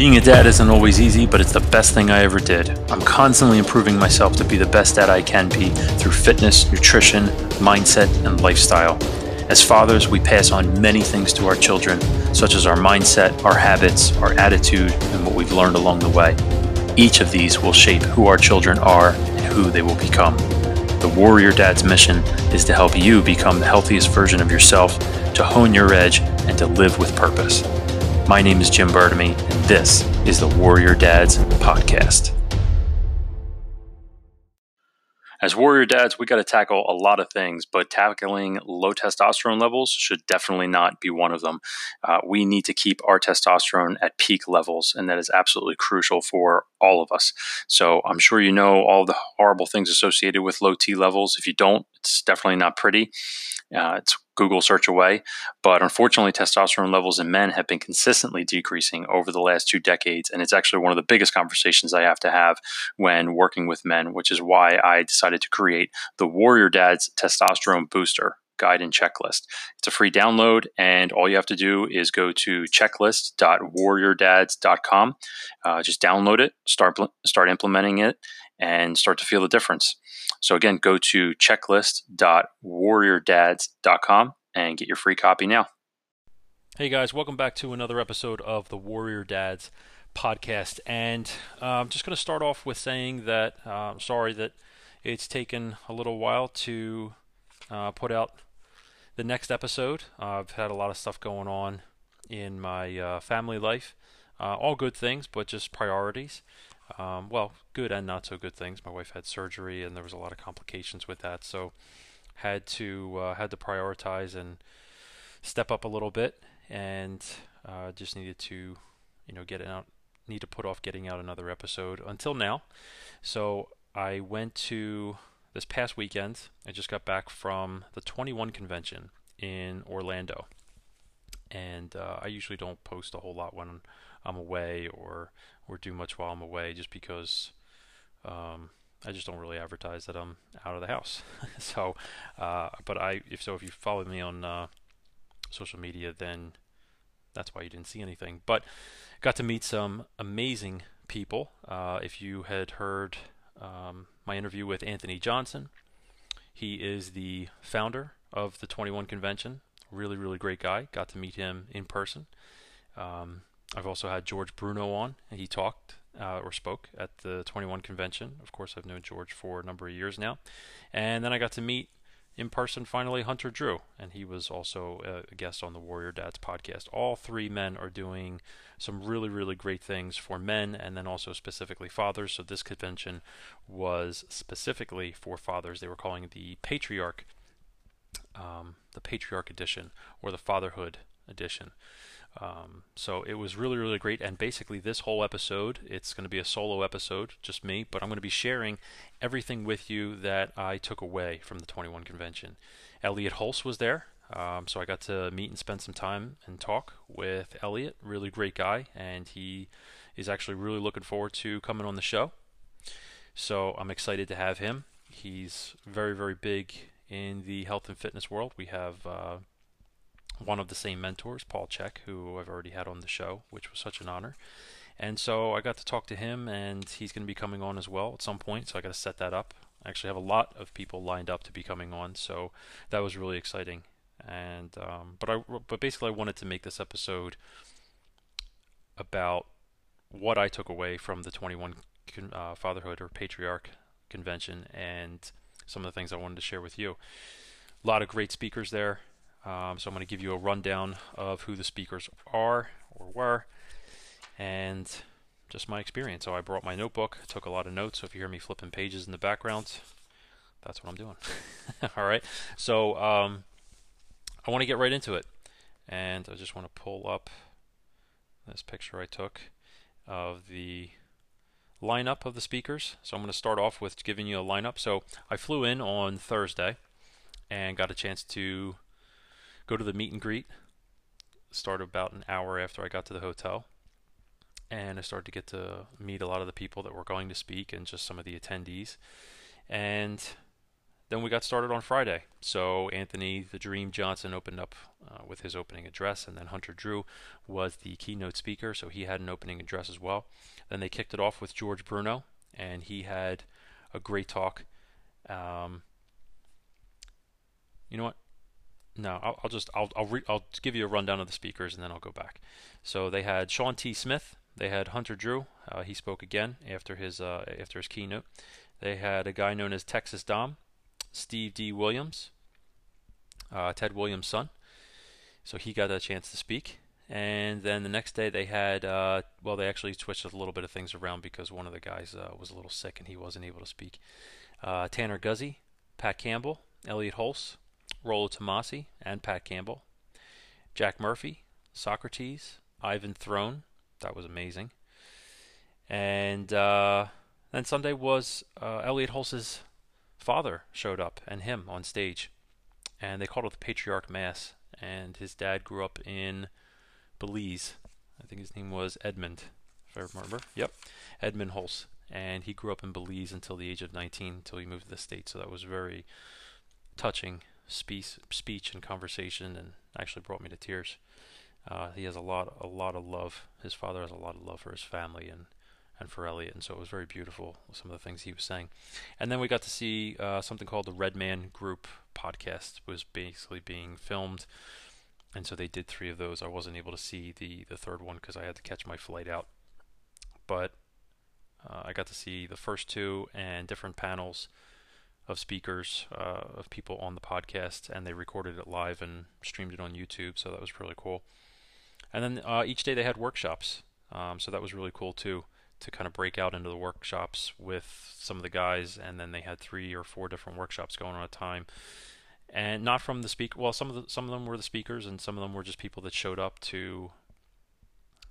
Being a dad isn't always easy, but it's the best thing I ever did. I'm constantly improving myself to be the best dad I can be through fitness, nutrition, mindset, and lifestyle. As fathers, we pass on many things to our children, such as our mindset, our habits, our attitude, and what we've learned along the way. Each of these will shape who our children are and who they will become. The Warrior Dad's mission is to help you become the healthiest version of yourself, to hone your edge, and to live with purpose. My name is Jim Bartamy, and this is the Warrior Dads Podcast. As warrior dads, we got to tackle a lot of things, but tackling low testosterone levels should definitely not be one of them. Uh, we need to keep our testosterone at peak levels, and that is absolutely crucial for all of us. So I'm sure you know all the horrible things associated with low T levels. If you don't, it's definitely not pretty. Uh, it's Google search away. But unfortunately, testosterone levels in men have been consistently decreasing over the last two decades. And it's actually one of the biggest conversations I have to have when working with men, which is why I decided to create the Warrior Dad's Testosterone Booster guide and checklist. It's a free download, and all you have to do is go to checklist.warriordads.com. Uh, just download it, start start implementing it, and start to feel the difference. So again, go to checklist.warriordads.com and get your free copy now. Hey guys, welcome back to another episode of the Warrior Dads podcast. And uh, I'm just going to start off with saying that uh, I'm sorry that it's taken a little while to uh, put out the next episode. I've had a lot of stuff going on in my uh, family life. Uh, all good things, but just priorities. Um, well, good and not so good things. My wife had surgery, and there was a lot of complications with that, so had to uh, had to prioritize and step up a little bit, and uh, just needed to, you know, get out. Need to put off getting out another episode until now. So I went to this past weekend. I just got back from the 21 convention in Orlando, and uh, I usually don't post a whole lot when I'm away or or do much while I'm away, just because um, I just don't really advertise that I'm out of the house. so, uh, but I if so, if you follow me on uh, social media, then that's why you didn't see anything. But got to meet some amazing people. Uh, if you had heard um, my interview with Anthony Johnson, he is the founder of the 21 convention. Really, really great guy. Got to meet him in person. Um, I've also had George Bruno on, and he talked uh, or spoke at the 21 convention. Of course, I've known George for a number of years now. And then I got to meet in person finally Hunter Drew, and he was also a guest on the Warrior Dads podcast. All three men are doing some really, really great things for men and then also specifically fathers. So this convention was specifically for fathers. They were calling it the Patriarch, um, the Patriarch Edition or the Fatherhood Edition. Um, so it was really, really great. And basically, this whole episode, it's going to be a solo episode, just me, but I'm going to be sharing everything with you that I took away from the 21 convention. Elliot Hulse was there. Um, so I got to meet and spend some time and talk with Elliot. Really great guy, and he is actually really looking forward to coming on the show. So I'm excited to have him. He's very, very big in the health and fitness world. We have uh, one of the same mentors, Paul Chek, who I've already had on the show, which was such an honor. And so I got to talk to him, and he's going to be coming on as well at some point. So I got to set that up. I actually have a lot of people lined up to be coming on, so that was really exciting. And um, but I but basically I wanted to make this episode about what I took away from the 21 uh, fatherhood or patriarch convention and some of the things I wanted to share with you. A lot of great speakers there. Um, so I'm going to give you a rundown of who the speakers are or were and just my experience. So I brought my notebook, took a lot of notes. So if you hear me flipping pages in the background, that's what I'm doing. All right. So um, I want to get right into it. And I just want to pull up this picture I took of the lineup of the speakers. So I'm going to start off with giving you a lineup. So I flew in on Thursday and got a chance to go to the meet and greet. Started about an hour after I got to the hotel. And I started to get to meet a lot of the people that were going to speak and just some of the attendees. And then we got started on Friday. So Anthony the Dream Johnson opened up uh, with his opening address, and then Hunter Drew was the keynote speaker, so he had an opening address as well. Then they kicked it off with George Bruno, and he had a great talk. Um, you know what? No, I'll, I'll just I'll I'll, re- I'll give you a rundown of the speakers, and then I'll go back. So they had Shawn T. Smith. They had Hunter Drew. Uh, he spoke again after his uh, after his keynote. They had a guy known as Texas Dom. Steve D. Williams, uh, Ted Williams' son. So he got a chance to speak. And then the next day they had, uh, well, they actually switched a little bit of things around because one of the guys uh, was a little sick and he wasn't able to speak. Uh, Tanner Guzy, Pat Campbell, Elliot Hulse, Rollo Tomassi, and Pat Campbell. Jack Murphy, Socrates, Ivan Throne. That was amazing. And uh, then Sunday was uh, Elliot Hulse's father showed up and him on stage, and they called it the Patriarch Mass. And his dad grew up in Belize. I think his name was Edmund, if I remember. Yep, Edmund Hulse. And he grew up in Belize until the age of 19, until he moved to the States. So that was very touching speech, speech and conversation, and actually brought me to tears. Uh, he has a lot, a lot of love. His father has a lot of love for his family, and and for Elliot, and so it was very beautiful. Some of the things he was saying, and then we got to see uh, something called the Red Man Group podcast was basically being filmed, and so they did three of those. I wasn't able to see the the third one because I had to catch my flight out, but uh, I got to see the first two and different panels of speakers uh, of people on the podcast, and they recorded it live and streamed it on YouTube. So that was really cool. And then uh, each day they had workshops, um, so that was really cool too to kind of break out into the workshops with some of the guys, and then they had three or four different workshops going on at a time. And not from the speak. Well, some of the, some of them were the speakers, and some of them were just people that showed up to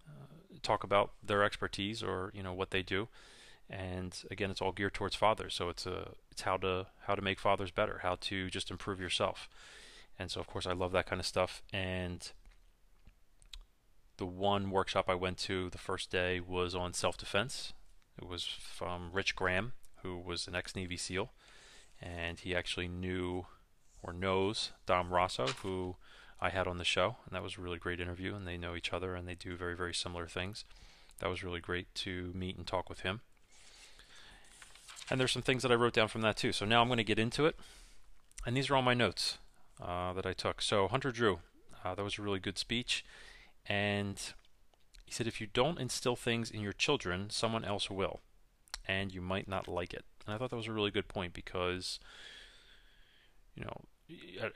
uh, talk about their expertise or you know what they do. And again, it's all geared towards fathers. So it's a it's how to how to make fathers better, how to just improve yourself. And so of course I love that kind of stuff. And the one workshop I went to the first day was on self defense. It was from Rich Graham, who was an ex Navy SEAL, and he actually knew or knows Dom Raso, who I had on the show, and that was a really great interview. And they know each other, and they do very very similar things. That was really great to meet and talk with him. And there's some things that I wrote down from that too. So now I'm going to get into it, and these are all my notes uh, that I took. So Hunter Drew, uh, that was a really good speech. And he said, if you don't instill things in your children, someone else will. And you might not like it. And I thought that was a really good point because, you know,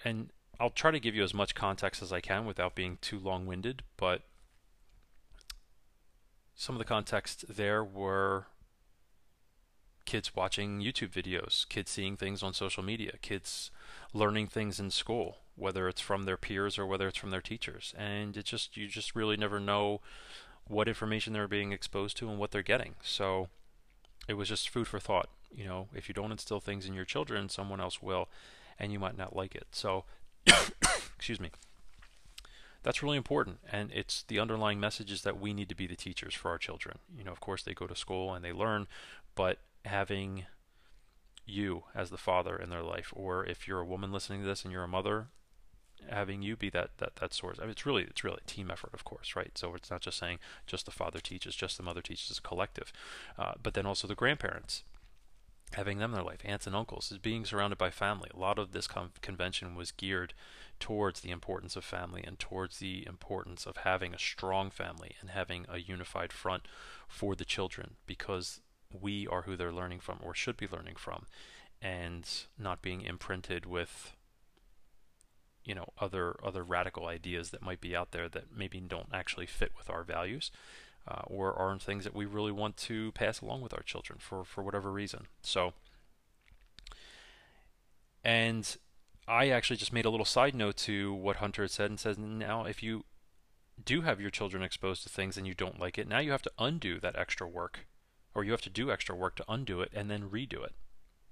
and I'll try to give you as much context as I can without being too long winded, but some of the context there were kids watching YouTube videos, kids seeing things on social media, kids learning things in school, whether it's from their peers or whether it's from their teachers. And it just you just really never know what information they're being exposed to and what they're getting. So it was just food for thought. You know, if you don't instill things in your children, someone else will, and you might not like it. So, excuse me. That's really important, and it's the underlying message is that we need to be the teachers for our children. You know, of course, they go to school and they learn, but having you as the father in their life, or if you're a woman listening to this and you're a mother, having you be that that that source. I mean, it's really it's really a team effort, of course, right? So it's not just saying just the father teaches, just the mother teaches, a collective, uh, but then also the grandparents. Having them in their life, aunts and uncles, is being surrounded by family. A lot of this con- convention was geared towards the importance of family and towards the importance of having a strong family and having a unified front for the children because we are who they're learning from or should be learning from and not being imprinted with you know other other radical ideas that might be out there that maybe don't actually fit with our values uh, or aren't things that we really want to pass along with our children for for whatever reason. So and I actually just made a little side note to what Hunter had said and says now if you do have your children exposed to things and you don't like it now you have to undo that extra work or you have to do extra work to undo it and then redo it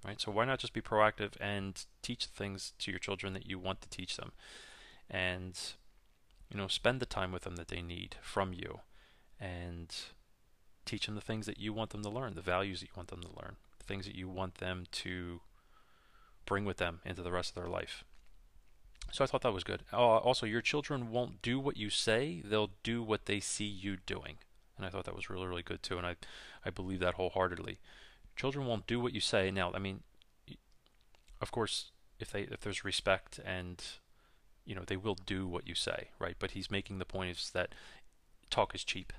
right? So why not just be proactive and teach things to your children that you want to teach them, and you know spend the time with them that they need from you, and teach them the things that you want them to learn, the values that you want them to learn, the things that you want them to bring with them into the rest of their life. So I thought that was good. Uh, also, your children won't do what you say; they'll do what they see you doing, and I thought that was really, really good too. And I, I believe that wholeheartedly. Children won't do what you say. Now, I mean, of course, if they if there's respect and you know they will do what you say, right? But he's making the point is that talk is cheap,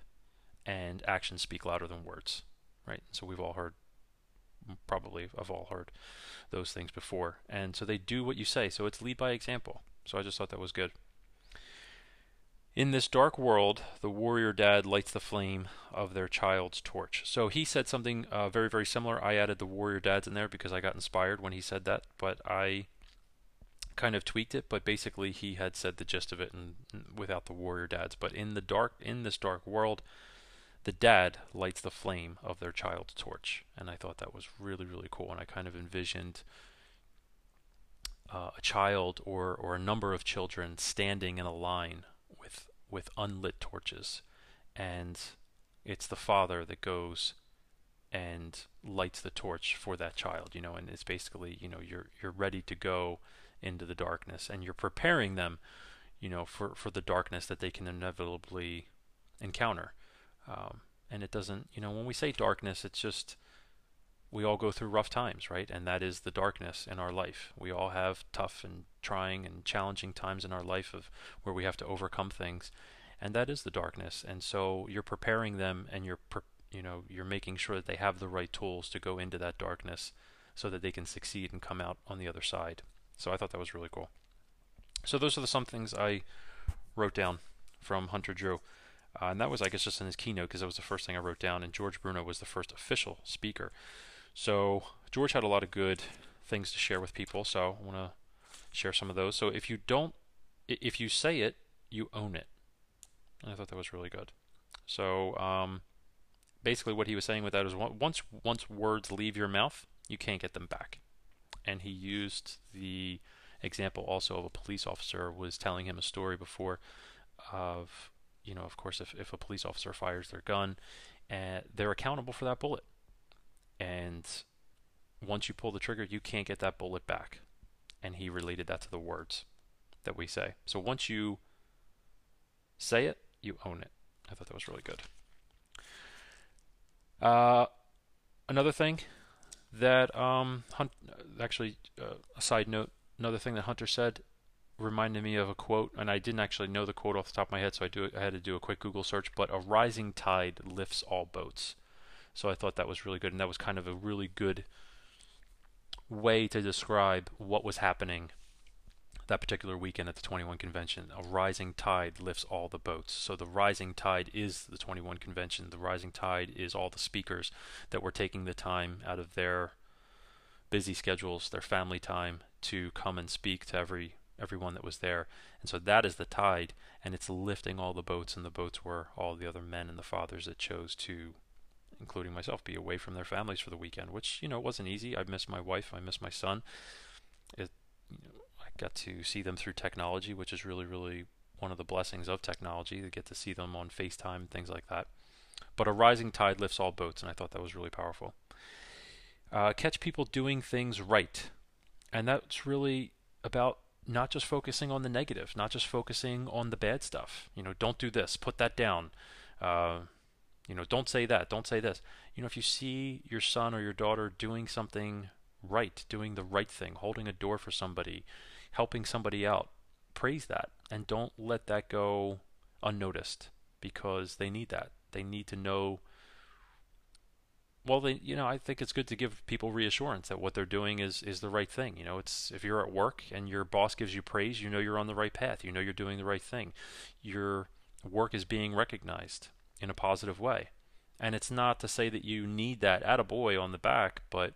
and actions speak louder than words, right? So we've all heard probably have all heard those things before. And so they do what you say. So it's lead by example. So I just thought that was good. In this dark world, the warrior dad lights the flame of their child's torch. So he said something uh, very, very similar. I added the warrior dads in there because I got inspired when he said that, but I kind of tweaked it. But basically, he had said the gist of it and without the warrior dads. But in the dark, in this dark world, the dad lights the flame of their child's torch. And I thought that was really, really cool. And I kind of envisioned uh, a child or, or a number of children standing in a line with, unlit torches. And it's the father that goes and lights the torch for that child, you know, and it's basically, you know, you're you're ready to go into the darkness and you're preparing them, you know, for, for the darkness that they can inevitably encounter. Um, and it doesn't, you know, when we say darkness, it's just we all go through rough times, right? And that is the darkness in our life. We all have tough and trying and challenging times in our life of where we have to overcome things, and that is the darkness. And so you're preparing them, and you're, pre- you know, you're making sure that they have the right tools to go into that darkness, so that they can succeed and come out on the other side. So I thought that was really cool. So those are the some things I wrote down from Hunter Drew. Uh, and that was, I guess, just in his keynote because that was the first thing I wrote down. And George Bruno was the first official speaker. So George had a lot of good things to share with people. So I want to share some of those. So if you don't, if you say it, you own it. And I thought that was really good. So um, basically, what he was saying with that is once once words leave your mouth, you can't get them back. And he used the example also of a police officer was telling him a story before of you know, of course, if, if a police officer fires their gun, uh, they're accountable for that bullet. And once you pull the trigger, you can't get that bullet back. And he related that to the words that we say. So once you say it, you own it. I thought that was really good. Uh, another thing that um, Hunt, actually, uh, a side note, another thing that Hunter said reminded me of a quote, and I didn't actually know the quote off the top of my head, so I do I had to do a quick Google search. But a rising tide lifts all boats. So I thought that was really good, and that was kind of a really good way to describe what was happening that particular weekend at the 21 convention. A rising tide lifts all the boats. So the rising tide is the 21 convention. The rising tide is all the speakers that were taking the time out of their busy schedules, their family time to come and speak to every everyone that was there. And so that is the tide, and it's lifting all the boats, and the boats were all the other men and the fathers that chose to, including myself, be away from their families for the weekend, which, you know, wasn't easy. I missed my wife, I missed my son. It, you know, I got to see them through technology, which is really, really one of the blessings of technology to get to see them on FaceTime and things like that. But a rising tide lifts all boats, and I thought that was really powerful. Uh, catch people doing things right. And that's really about not just focusing on the negative, not just focusing on the bad stuff. You know, don't do this, put that down. Uh, you know, don't say that, don't say this. You know, if you see your son or your daughter doing something right, doing the right thing, holding a door for somebody, helping somebody out, praise that and don't let that go unnoticed because they need that. They need to know well, they, you know, I think it's good to give people reassurance that what they're doing is is the right thing. You know, it's if you're at work and your boss gives you praise, you know you're on the right path. You know you're doing the right thing. Your work is being recognized in a positive way. And it's not to say that you need that attaboy on the back, but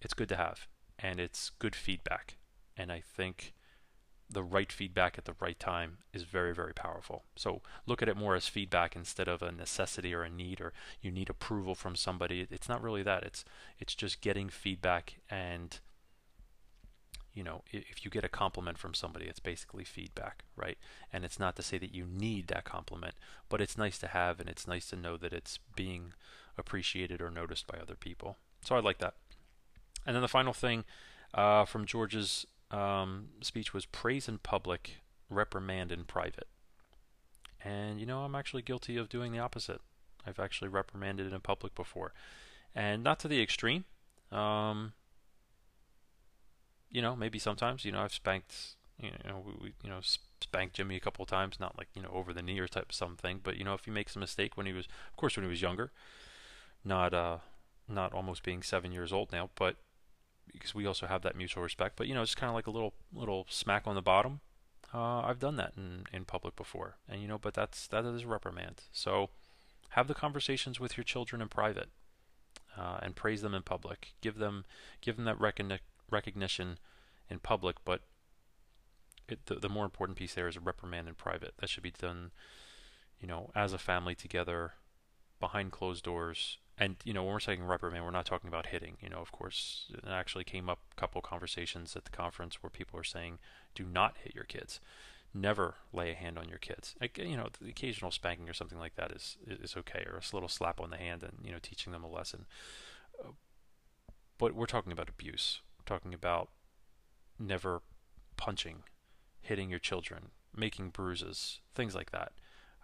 it's good to have. And it's good feedback. And I think the right feedback at the right time is very, very powerful. So look at it more as feedback instead of a necessity or a need or you need approval from somebody. It's not really that. It's it's just getting feedback and you know, if you get a compliment from somebody, it's basically feedback, right? And it's not to say that you need that compliment, but it's nice to have and it's nice to know that it's being appreciated or noticed by other people. So I like that. And then the final thing uh, from George's um, speech was praise in public, reprimand in private. And you know, I'm actually guilty of doing the opposite. I've actually reprimanded in public before, and not to the extreme. Um, you know, maybe sometimes, you know, I've spanked, you know, we, you know, spanked Jimmy a couple of times, not like you know over the knee or type of something, but you know, if he makes a mistake when he was, of course, when he was younger, not uh, not almost being seven years old now, but because we also have that mutual respect. But you know, it's kind of like a little little smack on the bottom. Uh, I've done that in, in public before, and you know, but that's that is reprimand. So have the conversations with your children in private, uh, and praise them in public. Give them give them that recogni- recognition in public, but it, the, the more important piece there is a reprimand in private. That should be done, you know, as a family together, behind closed doors, and you know when we're saying reprimand we're not talking about hitting. You know of course it actually came up a couple conversations at the conference where people are saying do not hit your kids. Never lay a hand on your kids. You know the occasional spanking or something like that is is okay or a little slap on the hand and you know teaching them a lesson. Uh, but we're talking about abuse talking about never punching hitting your children making bruises things like that.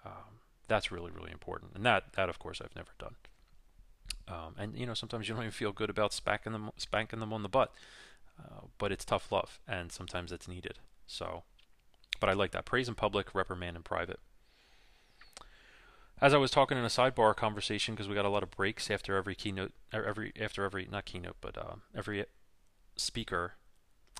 Um, that's really really important. And that that of course I've never done. Um, and you know sometimes you don't even feel good about spanking them spanking them on the butt, uh, but it's tough love, and sometimes it's needed. So, but I like that. Praise in public, reprimand in private. As I was talking in a sidebar conversation, because we got a lot of breaks after every keynote, er, every after every not keynote, but uh, every speaker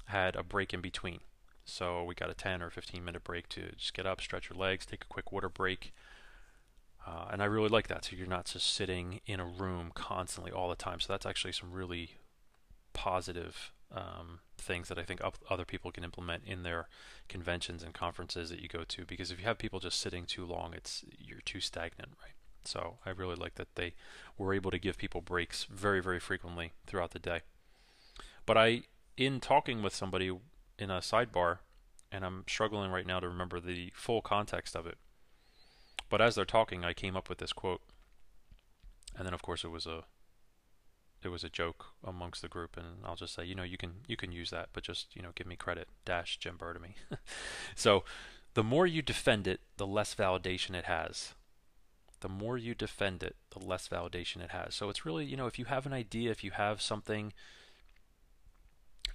had a break in between. So we got a 10 or 15 minute break to just get up, stretch your legs, take a quick water break, uh, and I really like that. So you're not just sitting in a room constantly all the time. So that's actually some really positive um, things that I think other people can implement in their conventions and conferences that you go to. Because if you have people just sitting too long, it's you're too stagnant, right? So I really like that they were able to give people breaks very, very frequently throughout the day. But I, in talking with somebody in a sidebar, and I'm struggling right now to remember the full context of it but as they're talking, I came up with this quote, and then of course it was a it was a joke amongst the group, and I'll just say, you know, you can you can use that, but just you know, give me credit. Dash Jim Burtamy. so, the more you defend it, the less validation it has. The more you defend it, the less validation it has. So it's really, you know, if you have an idea, if you have something,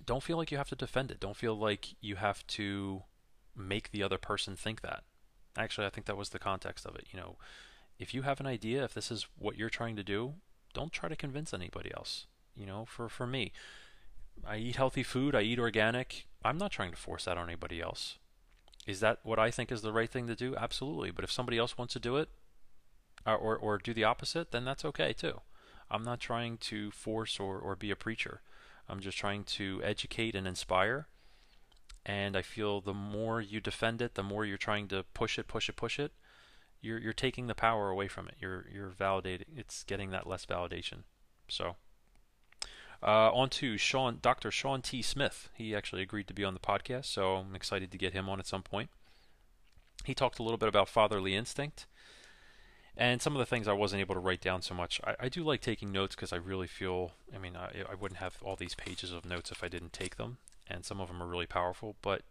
don't feel like you have to defend it. Don't feel like you have to make the other person think that. Actually, I think that was the context of it. You know, if you have an idea, if this is what you're trying to do, don't try to convince anybody else. You know, for for me, I eat healthy food, I eat organic. I'm not trying to force that on anybody else. Is that what I think is the right thing to do? Absolutely. But if somebody else wants to do it, or or, or do the opposite, then that's okay too. I'm not trying to force or, or be a preacher. I'm just trying to educate and inspire and I feel the more you defend it, the more you're trying to push it, push it, push it, you're you're taking the power away from it. You're you're validating. It's getting that less validation. So. Uh, on to Shawn, Dr. Shawn T. Smith. He actually agreed to be on the podcast, so I'm excited to get him on at some point. He talked a little bit about fatherly instinct and some of the things I wasn't able to write down so much. I, I do like taking notes because I really feel, I mean, I, I wouldn't have all these pages of notes if I didn't take them and some of them are really powerful. But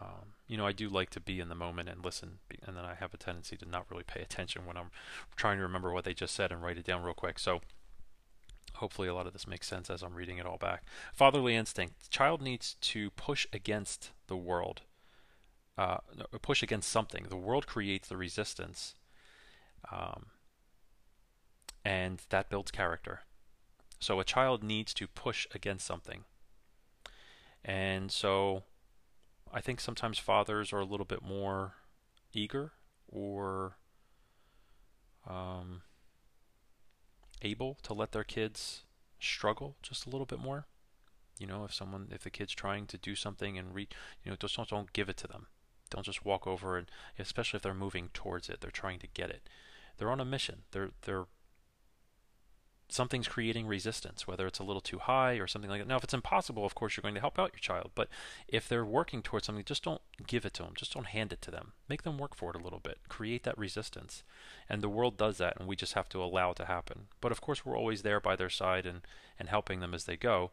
um, you know, I do like to be in the moment and listen, and then I have a tendency to not really pay attention when I'm trying to remember what they just said and write it down real quick. So hopefully a lot of this makes sense as I'm reading it all back. Fatherly instinct: child needs to push against the world, uh, push against something. The world creates the resistance, um, and that builds character. So a child needs to push against something. And so I think sometimes fathers are a little bit more eager or um, able to let their kids struggle just a little bit more. You know, if someone, if the kid's trying to do something and read, you know, just don't, don't give it to them. Don't just walk over and, especially if they're moving towards it, they're trying to get it. They're on a mission. They're they're something's creating resistance, whether it's a little too high or something like that. Now, if it's impossible, of course, you're going to help out your child. But if they're working towards something, just don't give it to them. Just don't hand it to them. Make them work for it a little bit. Create that resistance. And the world does that, and we just have to allow it to happen. But of course, we're always there by their side and, and helping them as they go.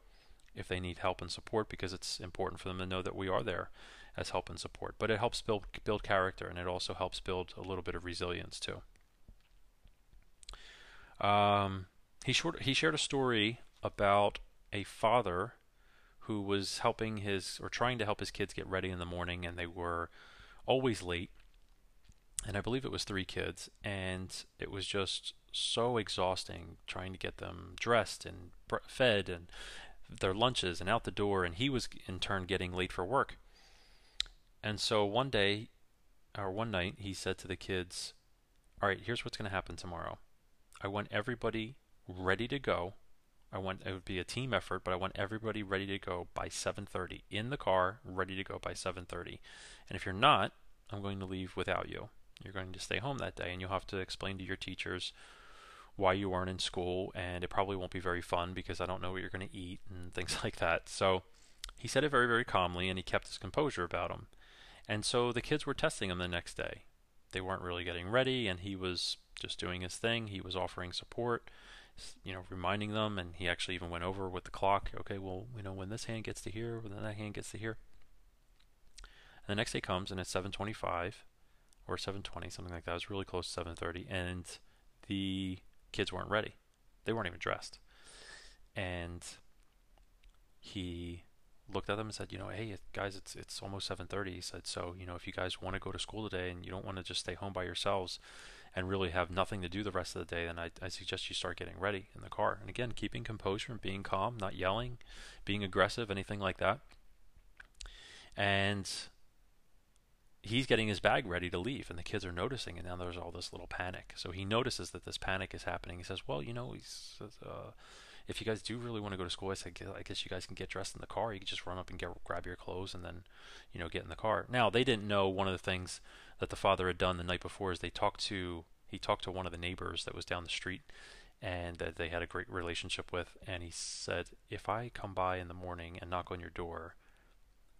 if they need help and support because it's important for them to know that we are there as help and support. But it helps build build character and it also helps build a little bit of resilience too. Um, he short, he shared a story about a father who was helping his or trying to help his kids get ready in the morning and they were always late and I believe it was three kids, and it was just so exhausting trying to get them dressed and fed and their lunches and out the door, and he was in turn getting late for work. And so one day, or one night, he said to the kids, All right, here's what's going to happen tomorrow. I want everybody ready to go. I want it would be a team effort, but I want everybody ready to go by 7:30 in the car, ready to go by 7:30. And if you're not, I'm going to leave without you. You're going to stay home that day, and you'll have to explain to your teachers why you weren't in school, and it probably won't be very fun because I don't know what you're going to eat and things like that. So he said it very, very calmly, and he kept his composure about him. And so the kids were testing him the next day. They weren't really getting ready, and he was just doing his thing. He was offering support, you know, reminding them, and he actually even went over with the clock. Okay, well, you know, when this hand gets to here, when that hand gets to here. And the next day comes, and it's 7:25, or 7:20, something like that. It was really close to 7:30, and the kids weren't ready. They weren't even dressed. And he looked at them and said, "You know, hey guys, it's it's almost 7:30." He said, "So, you know, if you guys want to go to school today and you don't want to just stay home by yourselves and really have nothing to do the rest of the day, then I, I suggest you start getting ready in the car. And again, keeping composure and being calm, not yelling, being aggressive, anything like that." And he's getting his bag ready to leave, and the kids are noticing, and now there's all this little panic. So he notices that this panic is happening. He says, "Well, you know, he's, uh, if you guys do really want to go to school, I, said, I guess you guys can get dressed in the car. You can just run up and get grab your clothes, and then, you know, get in the car." Now they didn't know one of the things that the father had done the night before is they talked to he talked to one of the neighbors that was down the street and that they had a great relationship with. And he said if i come by in the morning and knock on your door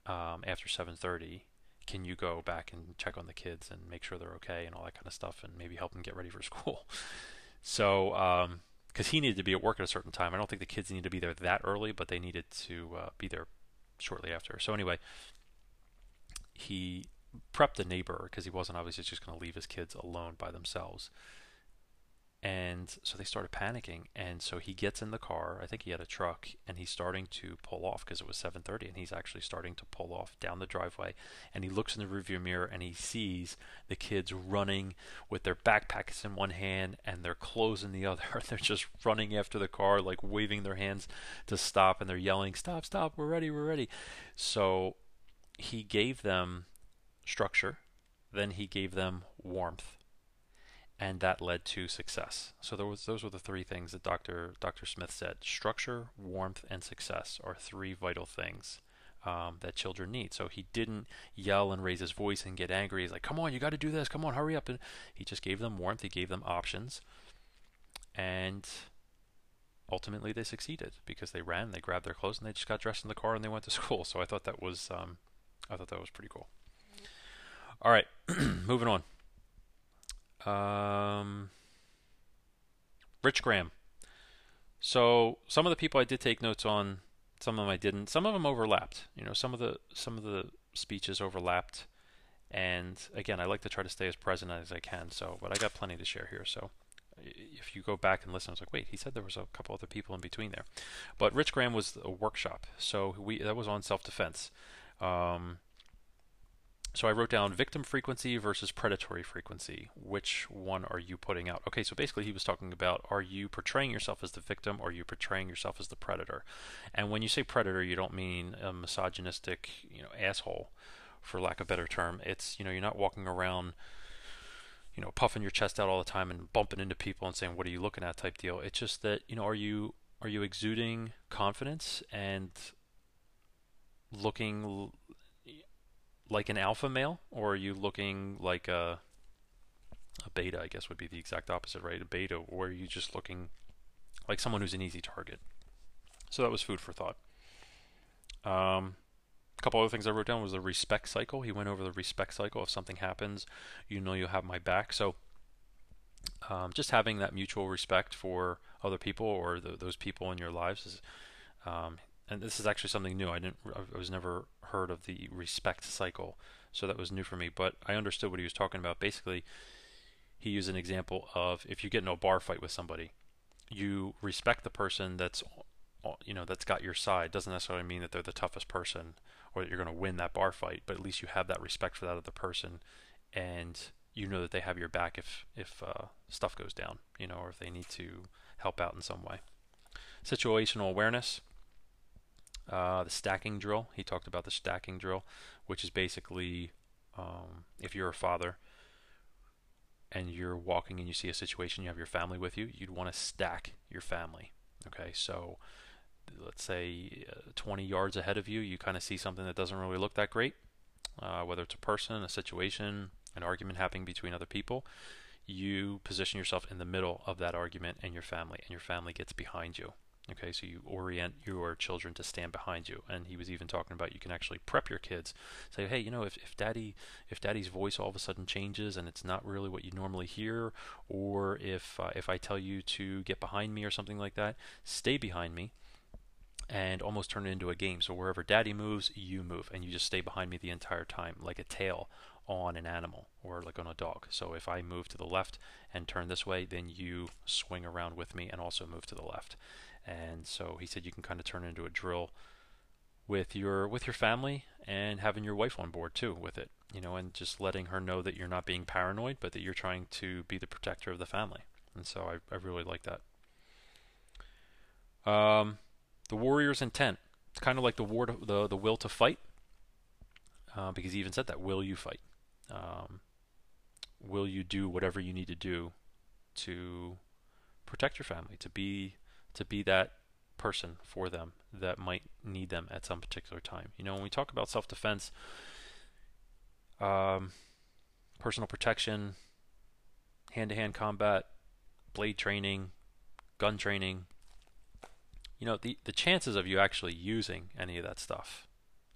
um, after 7.30 can you go back and check on the kids and make sure they're okay and all that kind of stuff and maybe help them get ready for school? So because um, he needed to be at work at a certain time. I don't think the kids needed to be there that early but they needed to uh, be there shortly after. So anyway he prepped the neighbor because he wasn't obviously just going to leave his kids alone by themselves. And so they started panicking and so he gets in the car i think he had a truck and he's starting to pull off because it was 7.30 and he's actually starting to pull off down the driveway and he looks in the rearview mirror and he sees the kids running with their backpacks in one hand and their clothes in the other. They're just running after the car like waving their hands to stop and they're yelling stop stop we're ready we're ready. So he gave them structure then he gave them warmth and that led to success. So was, those were the three things that Dr. Dr. Smith said. Structure, warmth, and success are three vital things um, that children need. So he didn't yell and raise his voice and get angry. He's like, "Come on, you got to do this. Come on, hurry up!" And he just gave them warmth. He gave them options, and ultimately they succeeded because they ran, they grabbed their clothes, and they just got dressed in the car and they went to school. So I thought that was um, I thought that was pretty cool. All right, moving on. Um, Rich Graham. So some of the people I did take notes on, some of them I didn't. Some of them overlapped. You know, some of the some of the speeches overlapped. And again, I like to try to stay as present as I can. So, but I got plenty to share here. So, if you go back and listen, I was like, wait, he said there was a couple other people in between there. But Rich Graham was a workshop, so we that was on self-defense. Um, so I wrote down victim frequency versus predatory frequency. Which one are you putting out? Okay, so basically he was talking about are you portraying yourself as the victim or are you portraying yourself as the predator? And when you say predator, you don't mean a misogynistic, you know, asshole, for lack of a better term. It's, you know, you're not walking around, you know, puffing your chest out all the time and bumping into people and saying, "What are you looking at?" type deal. It's just that, you know, are you are you exuding confidence and looking like an alpha male, or are you looking like a a beta? I guess would be the exact opposite, right? A beta, or are you just looking like someone who's an easy target? So that was food for thought. Um, a couple other things I wrote down was the respect cycle. He went over the respect cycle. If something happens, you know you'll have my back. So um, just having that mutual respect for other people or the, those people in your lives is, um, and this is actually something new. I didn't, I was never heard of the respect cycle, so that was new for me. But I understood what he was talking about. Basically, he used an example of if you get in a bar fight with somebody, you respect the person that's, you know, that's got your side. Doesn't necessarily mean that they're the toughest person or that you're going to win that bar fight, but at least you have that respect for that other person, and you know that they have your back if if uh, stuff goes down, you know, or if they need to help out in some way. Situational awareness. Uh, the stacking drill. He talked about the stacking drill, which is basically um, if you're a father and you're walking and you see a situation, you have your family with you, you'd want to stack your family. Okay, so let's say uh, 20 yards ahead of you, you kind of see something that doesn't really look that great, uh, whether it's a person, a situation, an argument happening between other people. You position yourself in the middle of that argument and your family, and your family gets behind you. Okay, so you orient your children to stand behind you. And he was even talking about you can actually prep your kids. Say, hey, you know, if, if daddy if daddy's voice all of a sudden changes and it's not really what you normally hear, or if uh, if I tell you to get behind me or something like that, stay behind me and almost turn it into a game. So wherever daddy moves, you move, and you just stay behind me the entire time, like a tail on an animal or like on a dog. So if I move to the left and turn this way, then you swing around with me and also move to the left. And so he said you can kind of turn it into a drill with your with your family and having your wife on board too with it, you know, and just letting her know that you're not being paranoid, but that you're trying to be the protector of the family. And so I, I really like that. Um, the warrior's intent. It's kind of like the war to, the the will to fight, uh, because he even said that. Will you fight? Um, will you do whatever you need to do to protect your family, to be to be that person for them that might need them at some particular time. You know, when we talk about self defense, um, personal protection, hand to hand combat, blade training, gun training, you know, the, the chances of you actually using any of that stuff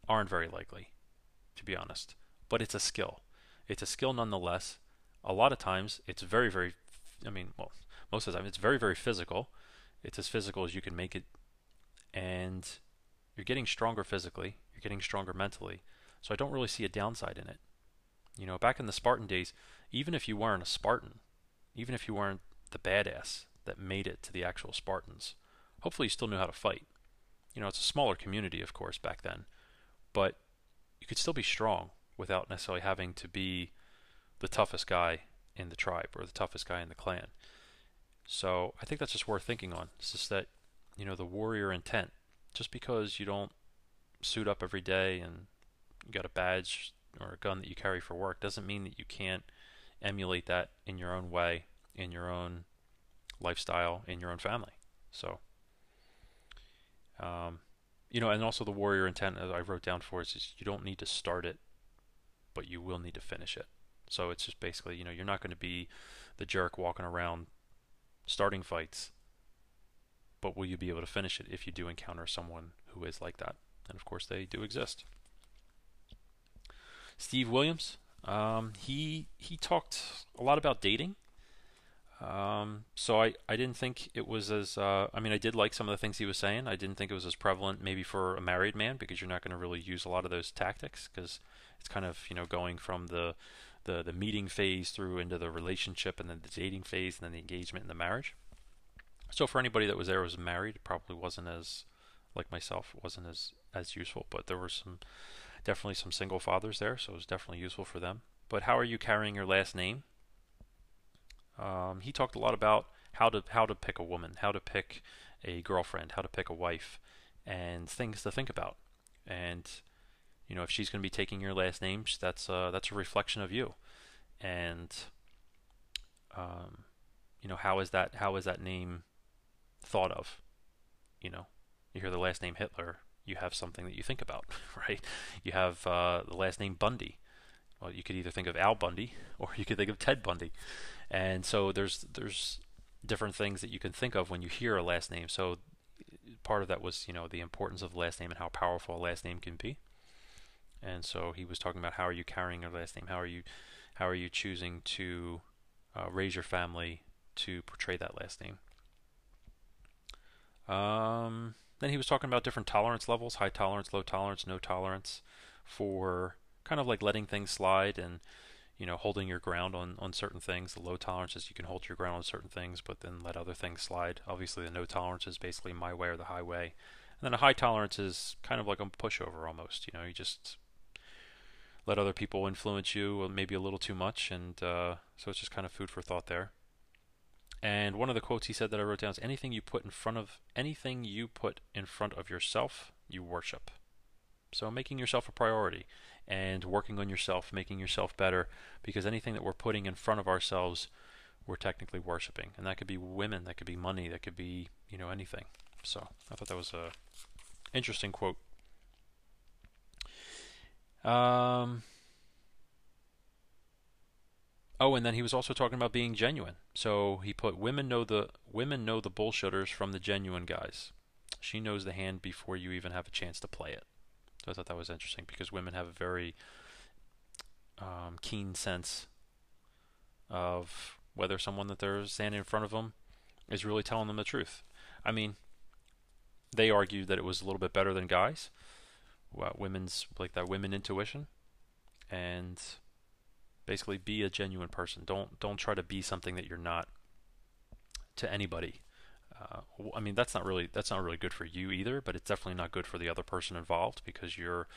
aren't very likely, to be honest. But it's a skill. It's a skill nonetheless. A lot of times, it's very, very, I mean, well, most of the time, it's very, very physical it's as physical as you can make it, and you're getting stronger physically, you're getting stronger mentally. So I don't really see a downside in it. You know, back in the Spartan days, even if you weren't a Spartan, even if you weren't the badass that made it to the actual Spartans, hopefully you still knew how to fight. You know, it's a smaller community, of course, back then, but you could still be strong without necessarily having to be the toughest guy in the tribe or the toughest guy in the clan. So I think that's just worth thinking on. It's just that, you know, the warrior intent. Just because you don't suit up every day and you got a badge or a gun that you carry for work doesn't mean that you can't emulate that in your own way, in your own lifestyle, in your own family. So, um, you know, and also the warrior intent, as I wrote down for is you don't need to start it, but you will need to finish it. So it's just basically, you know, you're not going to be the jerk walking around starting fights, but will you be able to finish it if you do encounter someone who is like that? And of course, they do exist. Steve Williams, um, he he talked a lot about dating. Um, so I, I didn't think it was as uh, I mean I did like some of the things he was saying. I didn't think it was as prevalent maybe for a married man because you're not going to really use a lot of those tactics because it's kind of you know going from the the the meeting phase through into the relationship and then the dating phase and then the engagement and the marriage. So for anybody that was there was married, probably wasn't as like myself, wasn't as as useful. But there were some definitely some single fathers there, so it was definitely useful for them. But how are you carrying your last name? Um, he talked a lot about how to how to pick a woman, how to pick a girlfriend, how to pick a wife, and things to think about. And you know, if she's going to be taking your last name, that's uh, that's a reflection of you. And um, you know, how is that how is that name thought of? You know, you hear the last name Hitler, you have something that you think about, right? You have uh, the last name Bundy. Well, you could either think of Al Bundy or you could think of Ted Bundy. And so there's there's different things that you can think of when you hear a last name. So part of that was, you know, the importance of the last name and how powerful a last name can be. And so he was talking about how are you carrying your last name? How are you how are you choosing to uh, raise your family to portray that last name? Um, then he was talking about different tolerance levels: high tolerance, low tolerance, no tolerance, for kind of like letting things slide and you know holding your ground on on certain things. The low tolerance is you can hold your ground on certain things, but then let other things slide. Obviously, the no tolerance is basically my way or the highway. And then a high tolerance is kind of like a pushover almost. You know, you just let other people influence you, maybe a little too much, and uh, so it's just kind of food for thought there. And one of the quotes he said that I wrote down is anything you put in front of anything you put in front of yourself, you worship. So making yourself a priority and working on yourself, making yourself better, because anything that we're putting in front of ourselves, we're technically worshiping. And that could be women, that could be money, that could be, you know, anything. So I thought that was a interesting quote. Um, oh, and then he was also talking about being genuine. So he put women know the women know the bullshitters from the genuine guys. She knows the hand before you even have a chance to play it. So I thought that was interesting because women have a very um, keen sense of whether someone that they're standing in front of them is really telling them the truth. I mean, they argued that it was a little bit better than guys, women's like that women intuition, and basically be a genuine person. Don't don't try to be something that you're not to anybody. Uh, I mean that's not really that's not really good for you either, but it's definitely not good for the other person involved because you're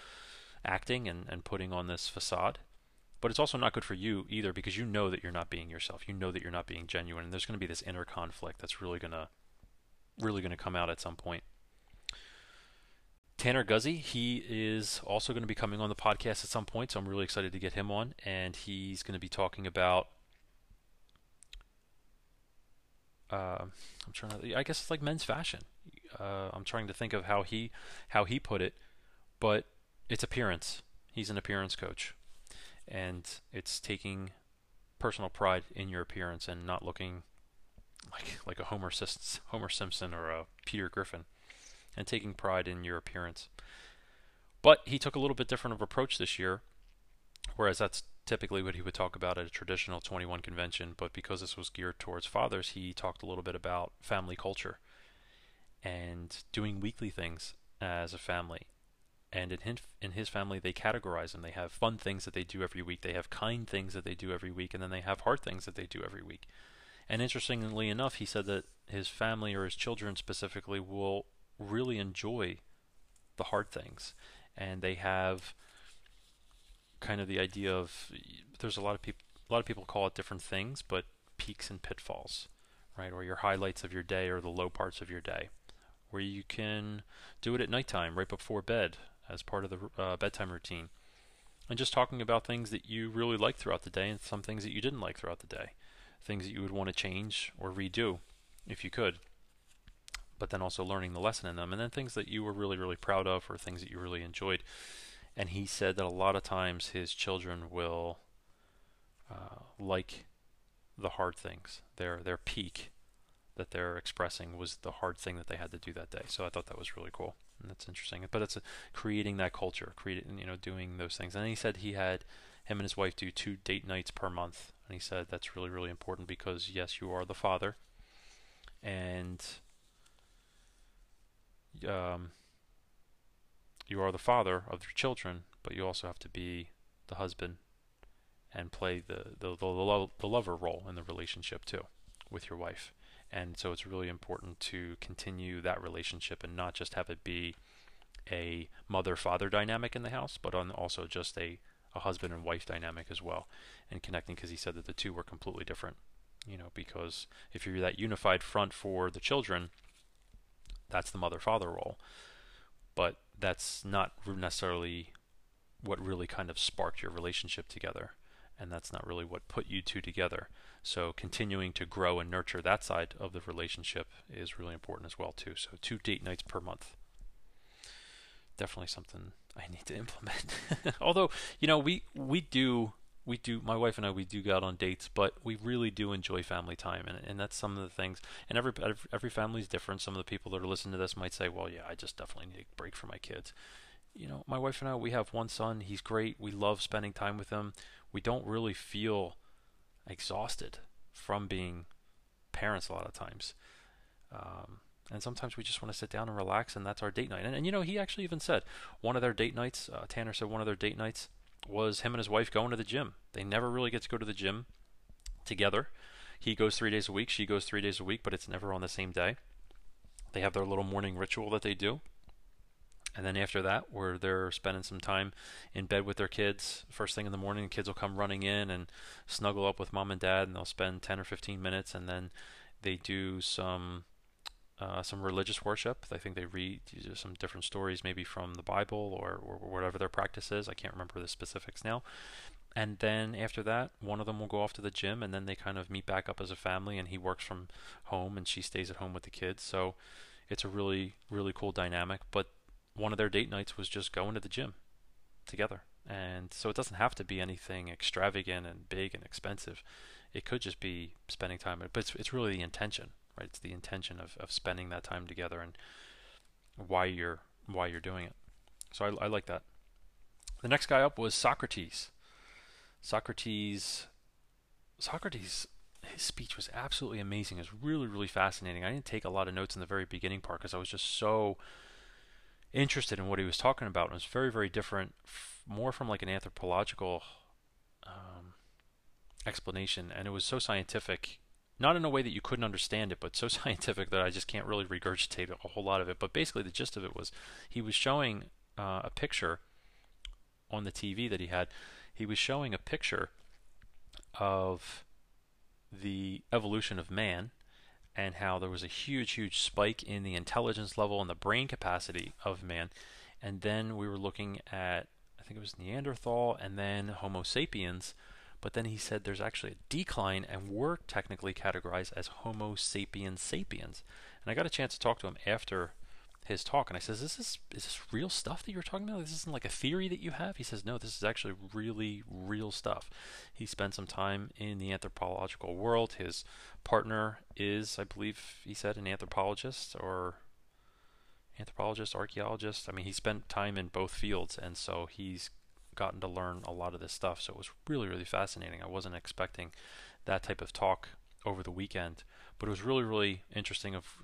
acting and, and putting on this facade. But it's also not good for you either because you know that you're not being yourself. You know that you're not being genuine, and there's going to be this inner conflict that's really gonna really going to come out at some point. Tanner Guzy, he is also going to be coming on the podcast at some point, so I'm really excited to get him on. And he's going to be talking about, uh, I'm trying to, I guess it's like men's fashion. Uh, I'm trying to think of how he how he put it, but it's appearance. He's an appearance coach, and it's taking personal pride in your appearance and not looking like like a Homer Homer Simpson or a Peter Griffin and taking pride in your appearance. But he took a little bit different of approach this year, whereas that's typically what he would talk about at a traditional 21 convention. But because this was geared towards fathers, he talked a little bit about family culture and doing weekly things as a family. And in his, in his family, they categorize them. They have fun things that they do every week. They have kind things that they do every week, and then they have hard things that they do every week. And interestingly enough, he said that his family or his children specifically will really enjoy the hard things, and they have kind of the idea of there's a lot of people a lot of people call it different things, but peaks and pitfalls, right? Or your highlights of your day or the low parts of your day, where you can do it at nighttime, right before bed, as part of the uh, bedtime routine, and just talking about things that you really liked throughout the day and some things that you didn't like throughout the day, things that you would want to change or redo, if you could but then also learning the lesson in them, and then things that you were really, really proud of or things that you really enjoyed. And he said that a lot of times his children will uh, like the hard things. Their their peak that they're expressing was the hard thing that they had to do that day. So I thought that was really cool, and that's interesting. But it's a, creating that culture, creating you know doing those things. And he said he had him and his wife do two date nights per month, and he said that's really really important because yes, you are the father, and um, you are the father of your children, but you also have to be the husband and play the the, the, the, the lover role in the relationship too with your wife. And so it's really important to continue that relationship and not just have it be a mother-father dynamic in the house, but on also just a, a husband and wife dynamic as well, and connecting because he said that the two were completely different. You know, because if you're that unified front for the children, that's the mother father role. But that's not necessarily what really kind of sparked your relationship together. And that's not really what put you two together. So continuing to grow and nurture that side of the relationship is really important as well too. So two date nights per month. Definitely something I need to implement. Although, you know, we we do we do my wife and I we do go out on dates, but we really do enjoy family time, and and that's some of the things. And every every family is different. Some of the people that are listening to this might say, "Well, yeah, I just definitely need a break for my kids." You know, my wife and I we have one son. He's great. We love spending time with him. We don't really feel exhausted from being parents a lot of times. Um, And sometimes we just want to sit down and relax, and that's our date night. And, and you know, he actually even said one of their date nights, uh, Tanner said one of their date nights was him and his wife going to the gym. They never really get to go to the gym together. He goes three days a week, she goes three days a week, but it's never on the same day. They have their little morning ritual that they do. And then after that, where they're spending some time in bed with their kids, first thing in the morning, the kids will come running in and snuggle up with mom and dad, and they'll spend 10 or 15 minutes, and then they do some uh, some religious worship. I think they read some different stories, maybe from the Bible or, or whatever their practice is. I can't remember the specifics now. And then after that, one of them will go off to the gym, and then they kind of meet back up as a family. And he works from home, and she stays at home with the kids. So it's a really, really cool dynamic. But one of their date nights was just going to the gym together. And so it doesn't have to be anything extravagant and big and expensive. It could just be spending time, but it's, it's really the intention, right? It's the intention of, of spending that time together and why you're why you're doing it. So I, I like that. The next guy up was Socrates. Socrates Socrates his speech was absolutely amazing. It was really really fascinating. I didn't take a lot of notes in the very beginning part because I was just so interested in what he was talking about. It was very very different, more from like an anthropological um, explanation, and it was so scientific not in a way that you couldn't understand it, but so scientific that I just can't really regurgitate a whole lot of it. But basically, the gist of it was he was showing uh, a picture on the TV that he had. He was showing a picture of the evolution of man and how there was a huge, huge spike in the intelligence level and the brain capacity of man. And then we were looking at, I think it was Neanderthal and then Homo sapiens but then he said there's actually a decline, and we're technically categorized as Homo sapiens sapiens. And I got a chance to talk to him after his talk, and I says, "Is this is this real stuff that you're talking about? This isn't like a theory that you have." He says, "No, this is actually really real stuff." He spent some time in the anthropological world. His partner is, I believe, he said, an anthropologist or anthropologist, archaeologist. I mean, he spent time in both fields, and so he's gotten to learn a lot of this stuff. So it was really, really fascinating. I wasn't expecting that type of talk over the weekend, but it was really, really interesting of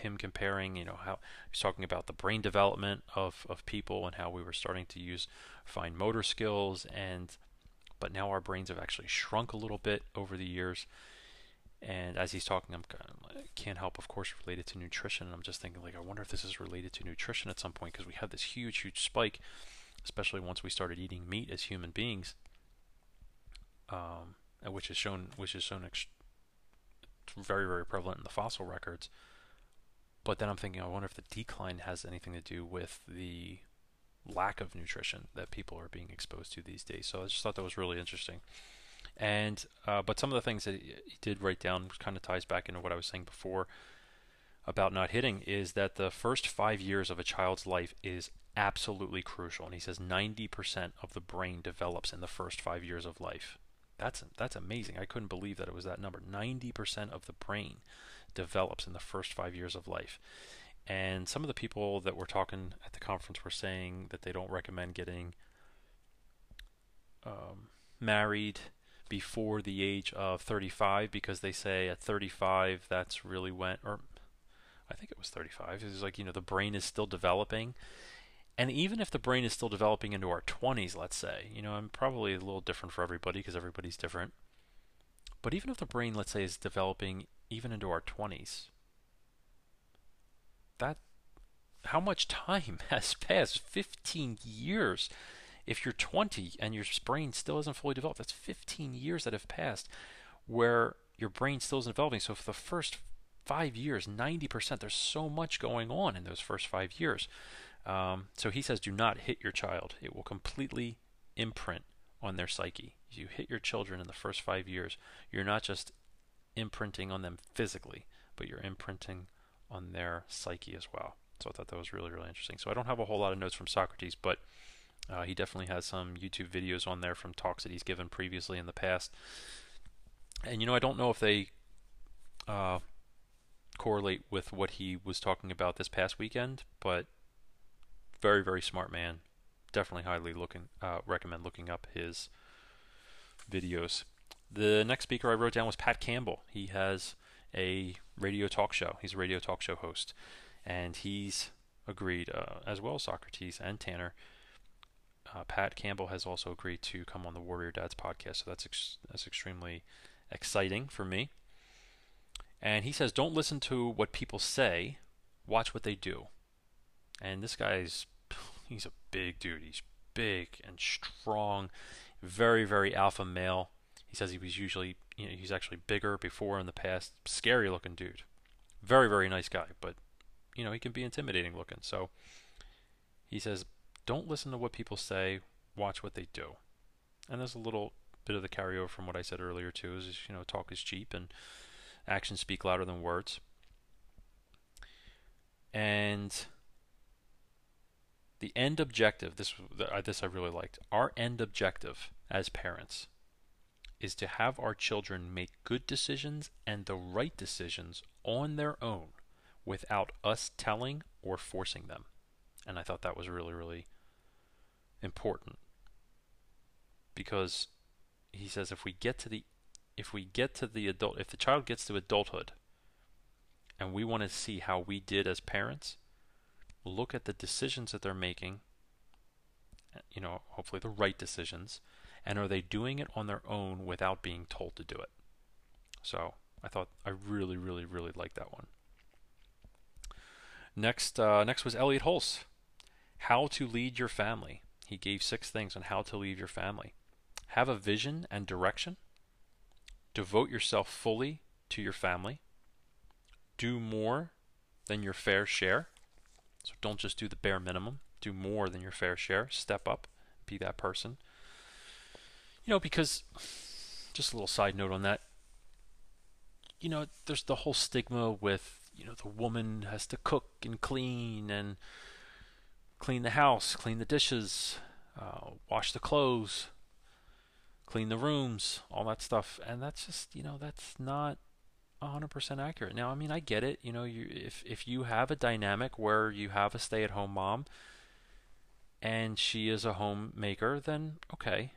him comparing, you know, how he's talking about the brain development of, of people and how we were starting to use fine motor skills and but now our brains have actually shrunk a little bit over the years. And as he's talking, I'm can't help, of course, related to nutrition. And I'm just thinking, like, I wonder if this is related to nutrition at some point because we had this huge, huge spike especially once we started eating meat as human beings, um, which is shown which is shown ex- very very prevalent in the fossil records. But then I'm thinking, I wonder if the decline has anything to do with the lack of nutrition that people are being exposed to these days. So I just thought that was really interesting. And uh, but some of the things that he did write down kind of ties back into what I was saying before about not hitting is that the first five years of a child's life is absolutely crucial. And he says 90% of the brain develops in the first five years of life. That's that's amazing. I couldn't believe that it was that number. 90% of the brain develops in the first five years of life. And some of the people that were talking at the conference were saying that they don't recommend getting um, married before the age of 35 because they say at 35 that's really when, or I think it was 35. It's like you know the brain is still developing, and even if the brain is still developing into our 20s, let's say, you know, I'm probably a little different for everybody because everybody's different. But even if the brain, let's say, is developing even into our 20s, that how much time has passed? 15 years. If you're 20 and your brain still isn't fully developed, that's 15 years that have passed where your brain still isn't developing. So for the first five years, 90%, there's so much going on in those first five years. Um, so he says, do not hit your child. It will completely imprint on their psyche. If you hit your children in the first five years, you're not just imprinting on them physically, but you're imprinting on their psyche as well. So I thought that was really, really interesting. So I don't have a whole lot of notes from Socrates, but uh, he definitely has some YouTube videos on there from talks that he's given previously in the past. And you know, I don't know if they uh, correlate with what he was talking about this past weekend, but very very smart man. Definitely highly looking uh, recommend looking up his videos. The next speaker I wrote down was Pat Campbell. He has a radio talk show. He's a radio talk show host, and he's agreed, uh, as well as Socrates and Tanner. Uh, Pat Campbell has also agreed to come on the Warrior Dads podcast, so that's ex- that's extremely exciting for me. And he says, don't listen to what people say, watch what they do. And this guy's, he's a big dude. He's big and strong, very, very alpha male. He says he was usually, you know, he's actually bigger before in the past. Scary looking dude. Very, very nice guy, but, you know, he can be intimidating looking. So he says, don't listen to what people say, watch what they do. And there's a little bit of the carryover from what I said earlier, too, is, you know, talk is cheap and actions speak louder than words. And the end objective, this uh, this I really liked. Our end objective as parents is to have our children make good decisions and the right decisions on their own without us telling or forcing them. And I thought that was really really important because he says if we get to the if we get to the adult if the child gets to adulthood and we want to see how we did as parents look at the decisions that they're making, you know, hopefully the right decisions, and are they doing it on their own without being told to do it? So I thought I really, really, really liked that one. Next, uh, next was Elliott Hulse. How to lead your family. He gave six things on how to lead your family. Have a vision and direction. Devote yourself fully to your family. Do more than your fair share. So don't just do the bare minimum. Do more than your fair share. Step up. Be that person. You know, because just a little side note on that. You know, there's the whole stigma with, you know, the woman has to cook and clean and clean the house, clean the dishes, uh, wash the clothes, clean the rooms, all that stuff. And that's just, you know, that's not 100% accurate. Now, I mean, I get it. You know, you if if you have a dynamic where you have a stay-at-home mom and she is a homemaker, then okay.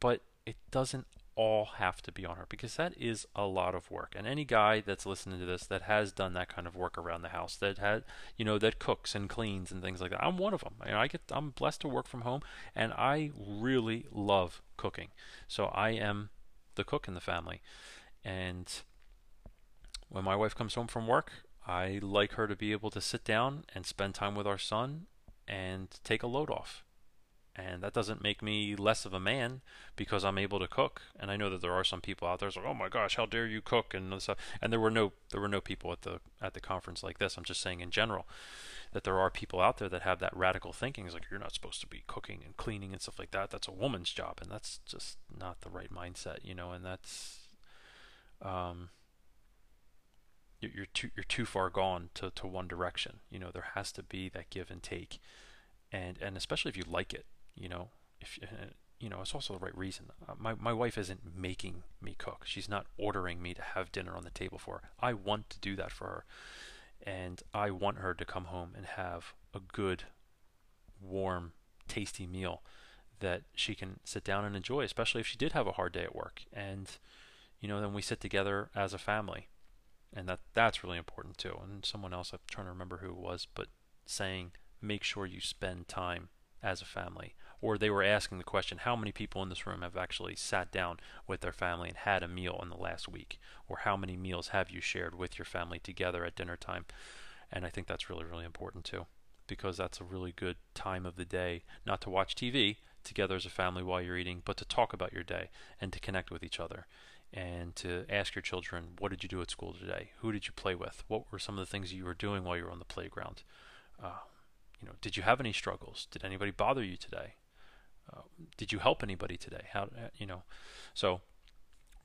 But it doesn't all have to be on her because that is a lot of work. And any guy that's listening to this that has done that kind of work around the house, that had, you know, that cooks and cleans and things like that, I'm one of them. You know, I get, I'm blessed to work from home, and I really love cooking. So I am the cook in the family, and when my wife comes home from work, I like her to be able to sit down and spend time with our son and take a load off. And that doesn't make me less of a man because I'm able to cook. And I know that there are some people out there like, "Oh my gosh, how dare you cook?" and stuff. And there were no there were no people at the at the conference like this. I'm just saying in general that there are people out there that have that radical thinking. It's like you're not supposed to be cooking and cleaning and stuff like that. That's a woman's job, and that's just not the right mindset, you know. And that's um, you're too you're too far gone to, to one direction. You know, there has to be that give and take, and and especially if you like it. You know, if uh, you know, it's also the right reason. Uh, my my wife isn't making me cook. She's not ordering me to have dinner on the table for her. I want to do that for her, and I want her to come home and have a good, warm, tasty meal that she can sit down and enjoy, especially if she did have a hard day at work. And you know, then we sit together as a family and that that's really important too. And someone else, I'm trying to remember who it was, but saying make sure you spend time as a family. Or they were asking the question, how many people in this room have actually sat down with their family and had a meal in the last week? Or how many meals have you shared with your family together at dinner time? And I think that's really, really important too, because that's a really good time of the day, not to watch TV together as a family while you're eating, but to talk about your day and to connect with each other and to ask your children, what did you do at school today? Who did you play with? What were some of the things you were doing while you were on the playground? Uh, you know, did you have any struggles? Did anybody bother you today? Uh, did you help anybody today? How uh, you know? So,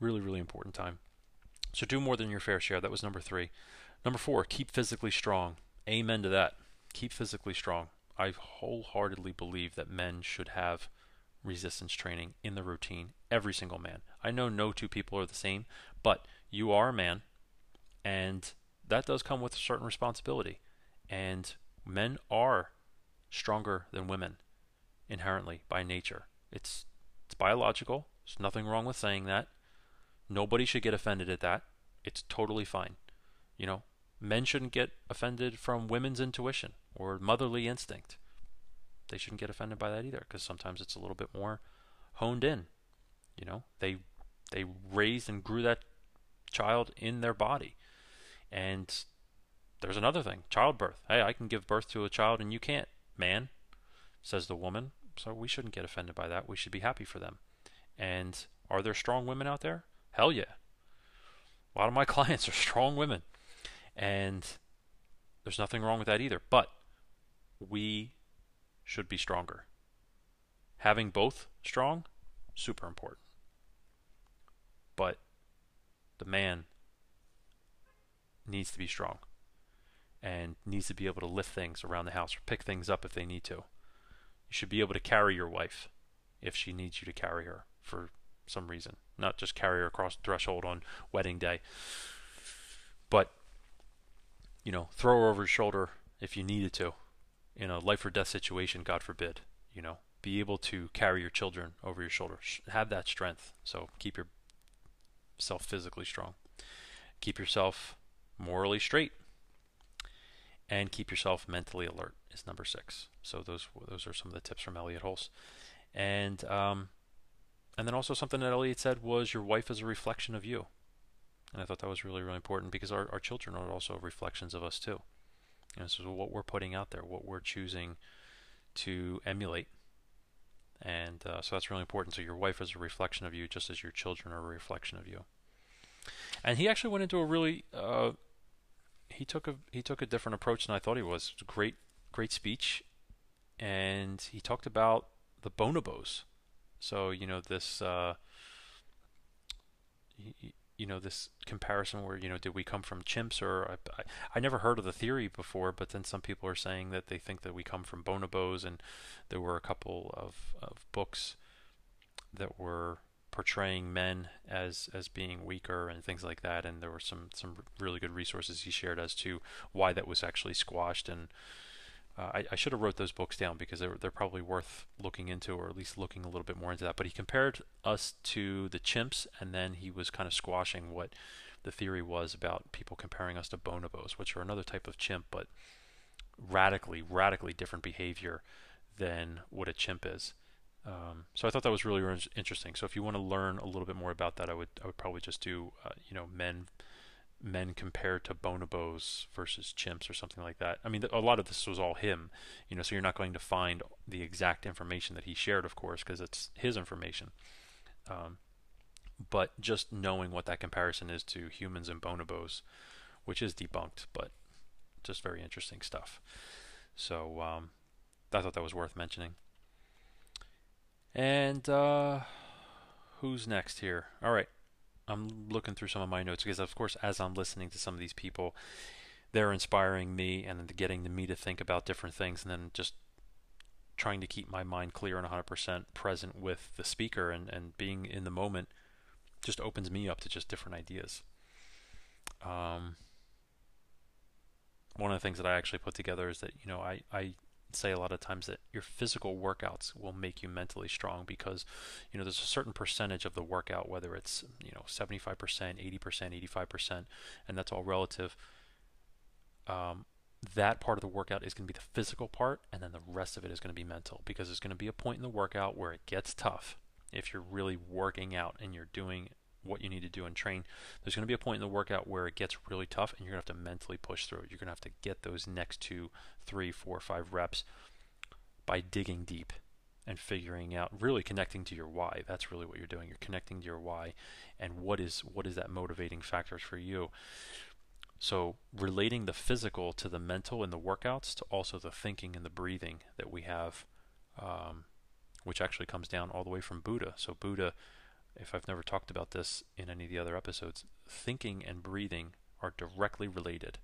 really, really important time. So do more than your fair share. That was number three. Number four, keep physically strong. Amen to that. Keep physically strong. I wholeheartedly believe that men should have resistance training in the routine, every single man. I know no two people are the same, but you are a man, and that does come with a certain responsibility. And men are stronger than women inherently by nature. It's it's biological. There's nothing wrong with saying that. Nobody should get offended at that. It's totally fine. You know, men shouldn't get offended from women's intuition or motherly instinct. They shouldn't get offended by that either because sometimes it's a little bit more honed in. You know, they they raised and grew that child in their body. And there's another thing, childbirth. Hey, I can give birth to a child and you can't, man, says the woman. So we shouldn't get offended by that. We should be happy for them. And are there strong women out there? Hell yeah. A lot of my clients are strong women. And there's nothing wrong with that either. But we should be stronger. Having both strong, super important. But the man needs to be strong and needs to be able to lift things around the house or pick things up if they need to. You should be able to carry your wife if she needs you to carry her for some reason, not just carry her across the threshold on wedding day. But you know, throw her over your shoulder if you needed to in a life or death situation, God forbid, you know, be able to carry your children over your shoulder. Have that strength. So keep yourself physically strong. Keep yourself morally straight and keep yourself mentally alert is number six. So those those are some of the tips from Elliott Hulse, and um, and then also something that Elliott said was your wife is a reflection of you, and I thought that was really really important because our our children are also reflections of us too. And is what we're putting out there, what we're choosing to emulate, and uh, so that's really important. So your wife is a reflection of you, just as your children are a reflection of you. And he actually went into a really uh, he took a he took a different approach than I thought he was. Was great great speech, and he talked about the bonobos. So you know this uh, you, you know this comparison where you know did we come from chimps or I, I, I never heard of the theory before, but then some people are saying that they think that we come from bonobos, and there were a couple of, of books that were portraying men as as being weaker and things like that. And there were some some really good resources he shared as to why that was actually squashed. And uh, I, I should have wrote those books down because they're they're probably worth looking into or at least looking a little bit more into that. But he compared us to the chimps, and then he was kind of squashing what the theory was about people comparing us to bonobos, which are another type of chimp, but radically radically different behavior than what a chimp is. Um, so I thought that was really, interesting. So if you want to learn a little bit more about that, I would I would probably just do uh, you know men men compared to bonobos versus chimps or something like that. I mean, a lot of this was all him, you know. So you're not going to find the exact information that he shared, of course, because it's his information. Um, but just knowing what that comparison is to humans and bonobos, which is debunked, but just very interesting stuff. So um, I thought that was worth mentioning. And uh, who's next here? All right. I'm looking through some of my notes because, of course, as I'm listening to some of these people, they're inspiring me and getting me to think about different things and then just trying to keep my mind clear and 100% present with the speaker and, and being in the moment just opens me up to just different ideas. Um, one of the things that I actually put together is that, you know, I, I say a lot of times that your physical workouts will make you mentally strong because you know there's a certain percentage of the workout whether it's you know 75% 80% 85% and that's all relative um, that part of the workout is going to be the physical part and then the rest of it is going to be mental because there's going to be a point in the workout where it gets tough if you're really working out and you're doing what you need to do and train, there's going to be a point in the workout where it gets really tough and you're going to have to mentally push through it. You're going to have to get those next two, three, four, five reps by digging deep and figuring out really connecting to your why. That's really what you're doing. You're connecting to your why and what is what is that motivating factors for you. So relating the physical to the mental in the workouts to also the thinking and the breathing that we have um, which actually comes down all the way from buddha. So buddha if I've never talked about this in any of the other episodes, thinking and breathing are directly related.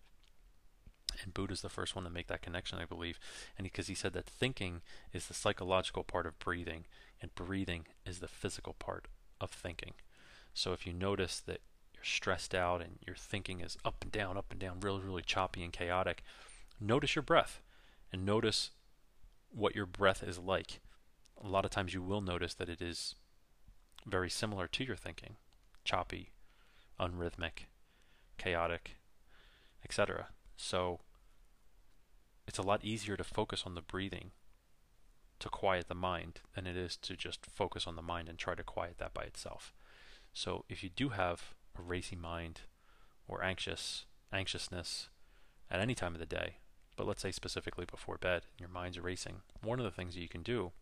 And Buddha's the first one to make that connection, I believe. And because he, he said that thinking is the psychological part of breathing, and breathing is the physical part of thinking. So if you notice that you're stressed out and your thinking is up and down, up and down, really, really choppy and chaotic, notice your breath and notice what your breath is like. A lot of times you will notice that it is very similar to your thinking choppy, unrhythmic. chaotic, etc. So it's a lot easier to focus on the breathing to quiet the mind than it is to just focus on the mind and try to quiet that by itself. So if you do have a racy mind or anxious anxiousness at any time of the day, but let's say specifically before bed, your mind's racing, one of the things that you can do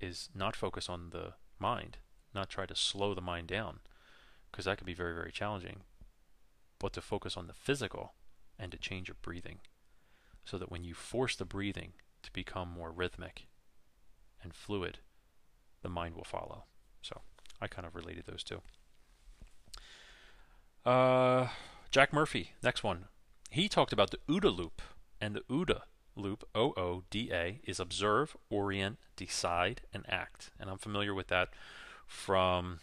is not focus on the mind, not try to slow the mind down, because that can be very, very challenging, but to focus on the physical and to change your breathing so that when you force the breathing to become more rhythmic and fluid, the mind will follow. So I kind of related those two. Uh, Jack Murphy, next one. He talked about the OODA loop, and the OODA loop, O O D A, is observe, orient, decide, and act. And I'm familiar with that from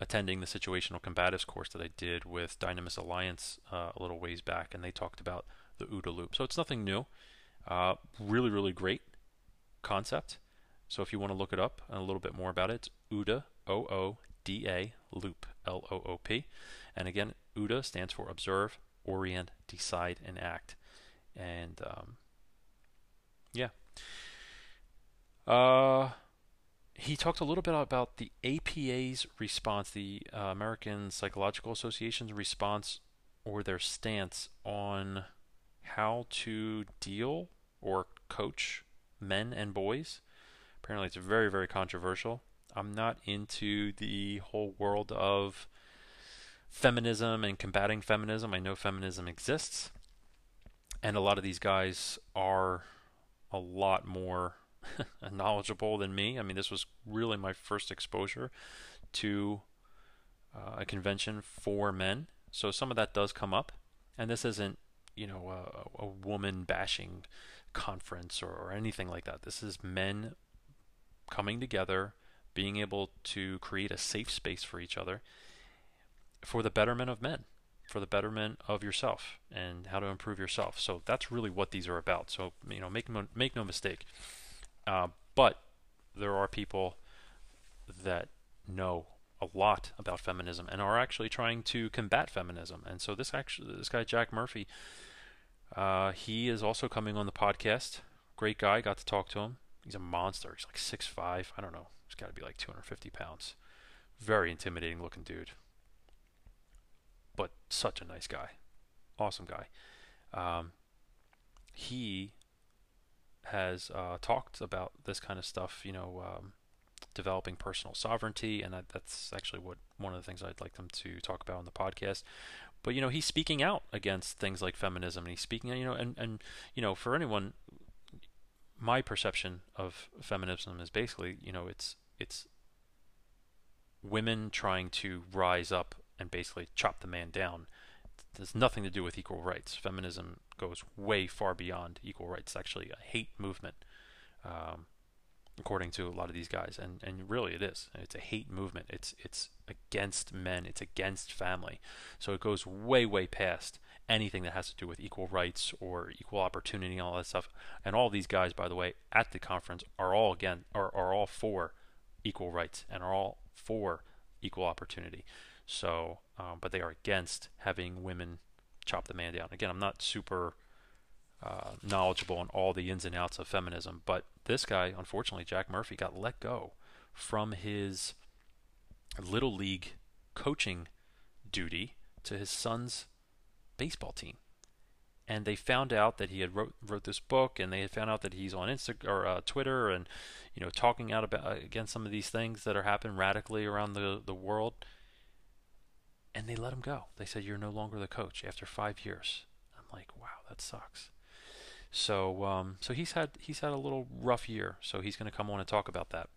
attending the situational combatives course that I did with Dynamis Alliance uh, a little ways back, and they talked about the OODA loop. So it's nothing new. Uh, really, really great concept. So if you want to look it up and a little bit more about it, OODA, O O D A, loop, L O O P. And again, OODA stands for observe, orient, decide, and act. And um, yeah. Uh, he talked a little bit about the APA's response, the uh, American Psychological Association's response or their stance on how to deal or coach men and boys. Apparently, it's very, very controversial. I'm not into the whole world of feminism and combating feminism. I know feminism exists, and a lot of these guys are a lot more knowledgeable than me. I mean, this was really my first exposure to uh, a convention for men, so some of that does come up, and this isn't you know a, a woman bashing conference or, or anything like that. This is men coming together, being able to create a safe space for each other for the betterment of men, for the betterment of yourself and how to improve yourself. So that's really what these are about. So you know, make make no mistake. Uh, but there are people that know a lot about feminism and are actually trying to combat feminism. And so this actually, this guy Jack Murphy, uh, he is also coming on the podcast. Great guy. Got to talk to him. He's a monster. He's like six five. I don't know. He's got to be like 250 pounds. Very intimidating looking dude. But such a nice guy. Awesome guy. Um, he has uh, talked about this kind of stuff, you know, um, developing personal sovereignty, and that, that's actually what one of the things I'd like them to talk about on the podcast. But you know, he's speaking out against things like feminism, and he's speaking, you know, and and you know, for anyone, my perception of feminism is basically, you know, it's it's women trying to rise up and basically chop the man down. It has nothing to do with equal rights. Feminism goes way far beyond equal rights. It's actually a hate movement. Um, according to a lot of these guys, and and really it is. It's a hate movement. It's it's against men. It's against family. So it goes way way past anything that has to do with equal rights or equal opportunity and all that stuff. And all these guys, by the way, at the conference are all again are are all for equal rights and are all for equal opportunity. So, um, but they are against having women chop the man down. Again, I'm not super uh, knowledgeable on all the ins and outs of feminism, but this guy, unfortunately, Jack Murphy, got let go from his little league coaching duty to his son's baseball team. And they found out that he had wrote wrote this book, and they had found out that he's on Insta or uh, Twitter, and you know talking out about against some of these things that are happening radically around the the world. And they let him go. They said, "You're no longer the coach after five years." I'm like, "Wow, that sucks." So um, so he's had he's had a little rough year. So he's going to come on and talk about that,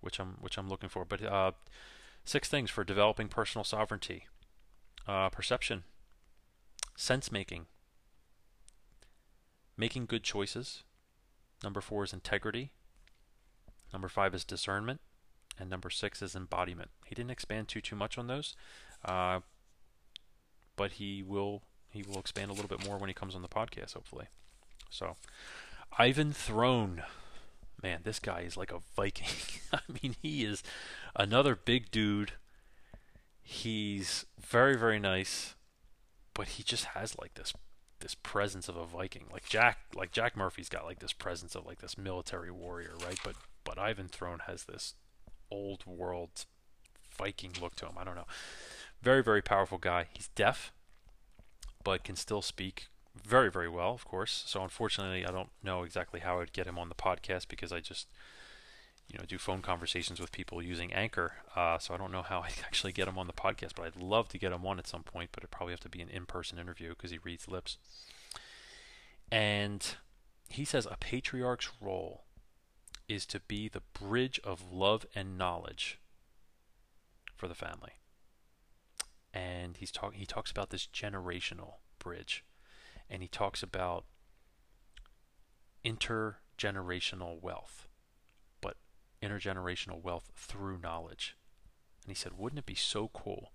which I'm which I'm looking for. But uh, six things for developing personal sovereignty: uh, perception, sense making, making good choices. Number four is integrity. Number five is discernment, and number six is embodiment. He didn't expand too too much on those, uh, but he will he will expand a little bit more when he comes on the podcast, hopefully. So, Ivan Throne. Man, this guy is like a Viking. I mean, he is another big dude. he's very very nice, but he just has like this this presence of a Viking. Like Jack like Jack Murphy's got like this presence of like this military warrior, right? But but Ivan Throne has this old world Viking look to him. I don't know. Very very powerful guy. He's deaf, but can still speak very very well, of course. So unfortunately, I don't know exactly how I'd get him on the podcast because I just you know do phone conversations with people using Anchor. Uh, so I don't know how I actually get him on the podcast, but I'd love to get him on at some point. But it'd probably have to be an in-person interview because he reads lips. And he says a patriarch's role is to be the bridge of love and knowledge for the family. And he's talk he talks about this generational bridge, and he talks about intergenerational wealth but intergenerational wealth through knowledge. And he said, wouldn't it be so cool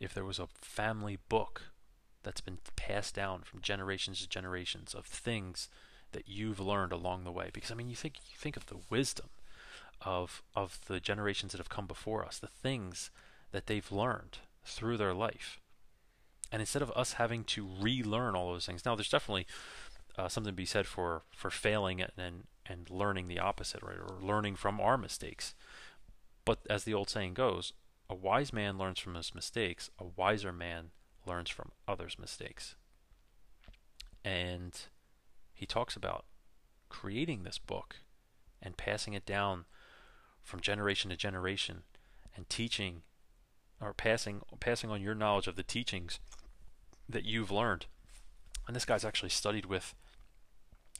if there was a family book that's been passed down from generations to generations of things that you've learned along the way? Because I mean, you think you think of the wisdom of of the generations that have come before us, the things that they've learned through their life. And instead of us having to relearn all those things, now there's definitely uh, something to be said for for failing and, and and learning the opposite, right? Or learning from our mistakes. But as the old saying goes, a wise man learns from his mistakes, a wiser man learns from others' mistakes. And he talks about creating this book and passing it down from generation to generation and teaching or passing passing on your knowledge of the teachings that you've learned. And this guy's actually studied with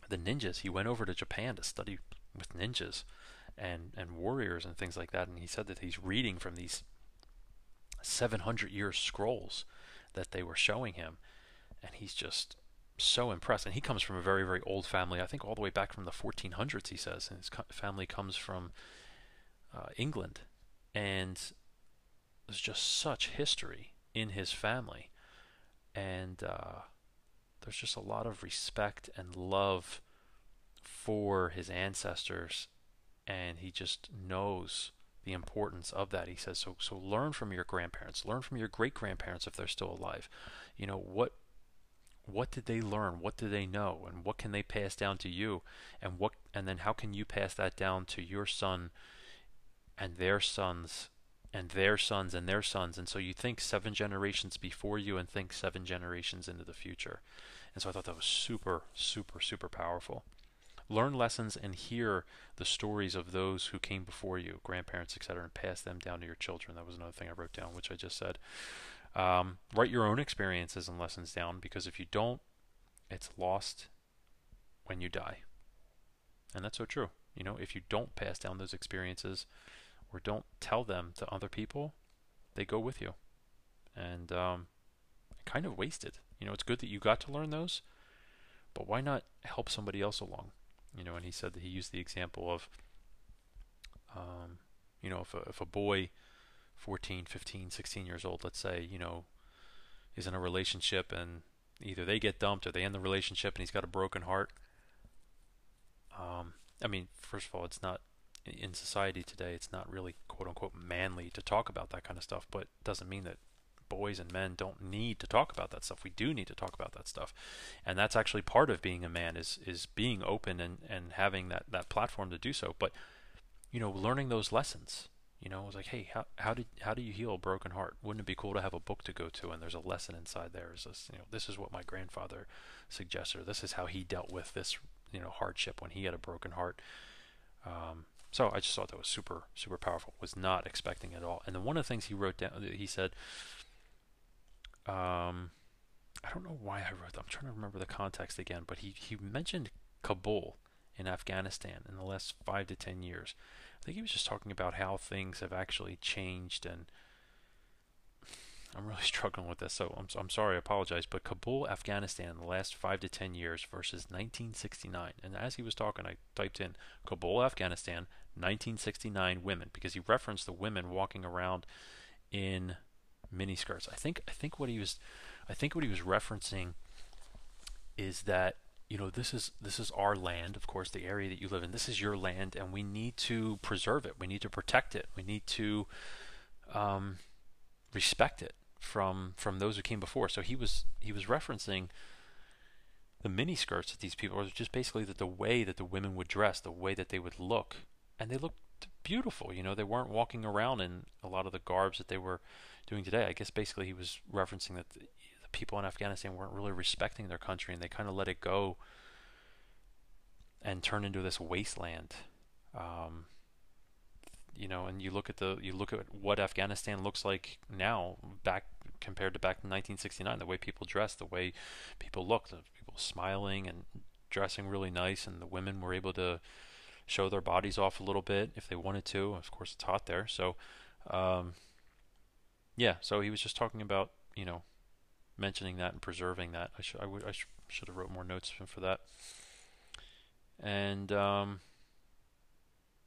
the ninjas. He went over to Japan to study with ninjas and and warriors and things like that. And he said that he's reading from these 700 year scrolls that they were showing him, and he's just so impressed. And he comes from a very very old family. I think all the way back from the 1400s. He says, and his family comes from uh, England, and there's just such history in his family, and. Uh, there's just a lot of respect and love for his ancestors and he just knows the importance of that. He says so so learn from your grandparents, learn from your great grandparents if they're still alive. You know, what what did they learn? What do they know? And what can they pass down to you? And what and then how can you pass that down to your son and their sons and their sons and their sons? And so you think seven generations before you and think seven generations into the future. And so I thought that was super, super, super powerful. Learn lessons and hear the stories of those who came before you, grandparents, etc., and pass them down to your children. That was another thing I wrote down, which I just said. Um, write your own experiences and lessons down because if you don't, it's lost when you die. And that's so true. You know, if you don't pass down those experiences or don't tell them to other people, they go with you. And um, kind of wasted. You know, it's good that you got to learn those, but why not help somebody else along? You know, and he said that he used the example of, um, you know, if a, if a boy, 14, 15, 16 years old, let's say, you know, is in a relationship and either they get dumped or they end the relationship and he's got a broken heart. Um, I mean, first of all, it's not in society today. It's not really quote unquote manly to talk about that kind of stuff, but it doesn't mean that boys and men don't need to talk about that stuff. We do need to talk about that stuff, and that's actually part of being a man is is being open and and having that that platform to do so. But you know, learning those lessons. You know, it was like, hey, how how did how do you heal a broken heart? Wouldn't it be cool to have a book to go to and there's a lesson inside there? Is this you know this is what my grandfather suggested. this is how he dealt with this you know hardship when he had a broken heart. Um, so I just thought that was super super powerful. Was not expecting it at all. And then one of the things he wrote down, he said, um, I don't know why I wrote that. I'm trying to remember the context again, but he, he mentioned Kabul in Afghanistan in the last five to ten years. I think he was just talking about how things have actually changed, and I'm really struggling with this. So I'm, I'm sorry, I apologize. But Kabul, Afghanistan, in the last five to ten years versus 1969. And as he was talking, I typed in Kabul, Afghanistan, 1969 women because he referenced the women walking around in mini skirts. I think I think what he was I think what he was referencing is that you know this is this is our land, of course, the area that you live in. This is your land, and we need to preserve it. We need to protect it. We need to um, respect it from from those who came before. So he was he was referencing the mini skirts that these people, or just basically that the way that the women would dress, the way that they would look, and they looked beautiful. You know, they weren't walking around in a lot of the garbs that they were doing today. I guess basically he was referencing that the, the people in Afghanistan weren't really respecting their country, and they kind of let it go and turn into this wasteland. Um, you know, and you look at the you look at what Afghanistan looks like now, back compared to back in 1969, the way people dress, the way people look, the people smiling and dressing really nice, and the women were able to show their bodies off a little bit if they wanted to. Of course, it's hot there, so um, yeah. So he was just talking about you know mentioning that and preserving that. I should I, w- I sh- should have wrote more notes for that. And um,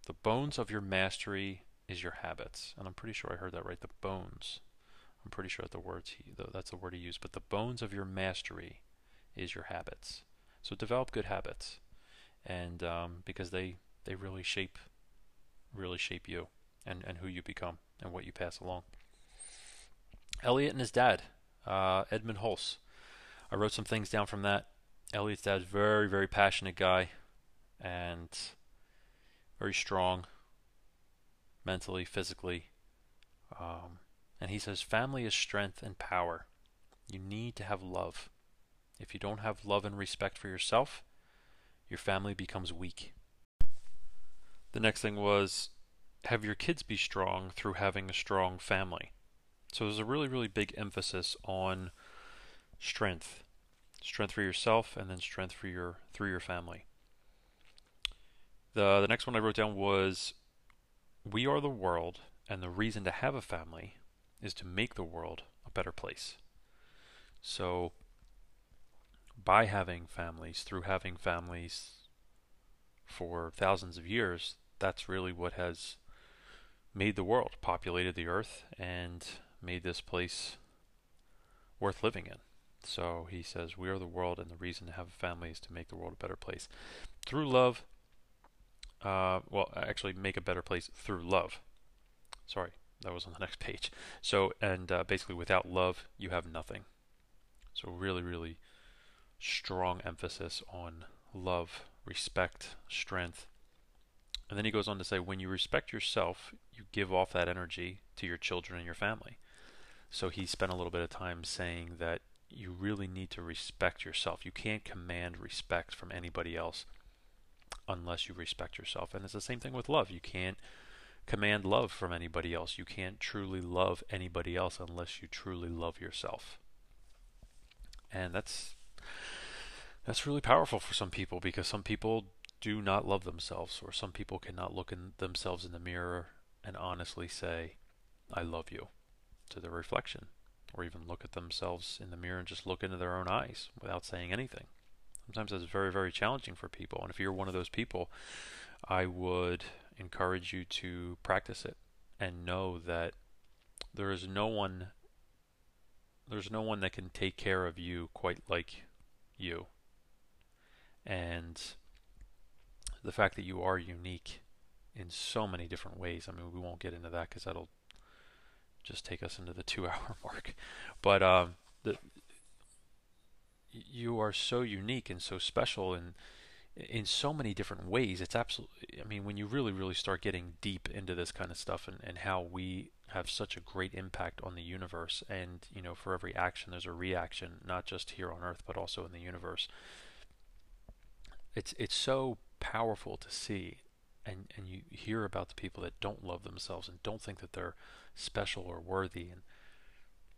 the bones of your mastery is your habits. And I'm pretty sure I heard that right. The bones. I'm pretty sure that the words he, that's the word he used. But the bones of your mastery is your habits. So develop good habits, and um, because they they really shape really shape you and and who you become and what you pass along. Elliott and his dad, uh, Edmund Hulse. I wrote some things down from that. Elliott's dad's very very passionate guy, and very strong mentally, physically. Um, and he says, Family is strength and power. You need to have love. If you don't have love and respect for yourself, your family becomes weak. The next thing was have your kids be strong through having a strong family. So there's a really, really big emphasis on strength. Strength for yourself and then strength for your through your family. The the next one I wrote down was we are the world and the reason to have a family is to make the world a better place. So by having families, through having families for thousands of years, that's really what has made the world, populated the earth, and made this place worth living in. So he says, We are the world, and the reason to have a family is to make the world a better place. Through love, uh, well, actually make a better place through love. Sorry, that was on the next page. So, and uh, basically, without love, you have nothing. So, really, really strong emphasis on love, respect, strength. And then he goes on to say, when you respect yourself, you give off that energy to your children and your family. So, he spent a little bit of time saying that you really need to respect yourself. You can't command respect from anybody else unless you respect yourself. And it's the same thing with love. You can't command love from anybody else. You can't truly love anybody else unless you truly love yourself. And that's that's really powerful for some people because some people do not love themselves or some people cannot look in themselves in the mirror and honestly say I love you to their reflection or even look at themselves in the mirror and just look into their own eyes without saying anything. Sometimes that's very, very challenging for people. And if you're one of those people, I would encourage you to practice it and know that there is no one there's no one that can take care of you quite like you. And the fact that you are unique in so many different ways. I mean, we won't get into that because that'll just take us into the two-hour mark. But um, the you are so unique and so special and in so many different ways. It's absolutely, I mean, when you really, really start getting deep into this kind of stuff and, and how we have such a great impact on the universe, and, you know, for every action, there's a reaction, not just here on Earth, but also in the universe. It's, it's so powerful to see. And, and you hear about the people that don't love themselves and don't think that they're special or worthy and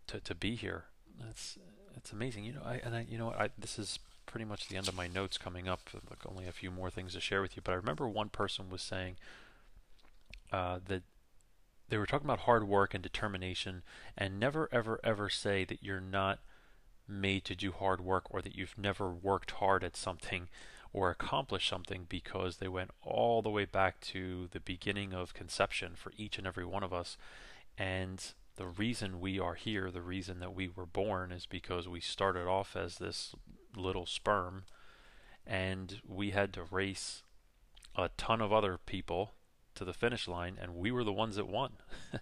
to, to be here. It's, it's amazing. You know, I, and I, you know, I, this is pretty much the end of my notes coming up. Like only a few more things to share with you. But I remember one person was saying uh, that they were talking about hard work and determination, and never, ever, ever say that you're not made to do hard work or that you've never worked hard at something or accomplish something because they went all the way back to the beginning of conception for each and every one of us. And the reason we are here, the reason that we were born, is because we started off as this little sperm and we had to race a ton of other people to the finish line, and we were the ones that won.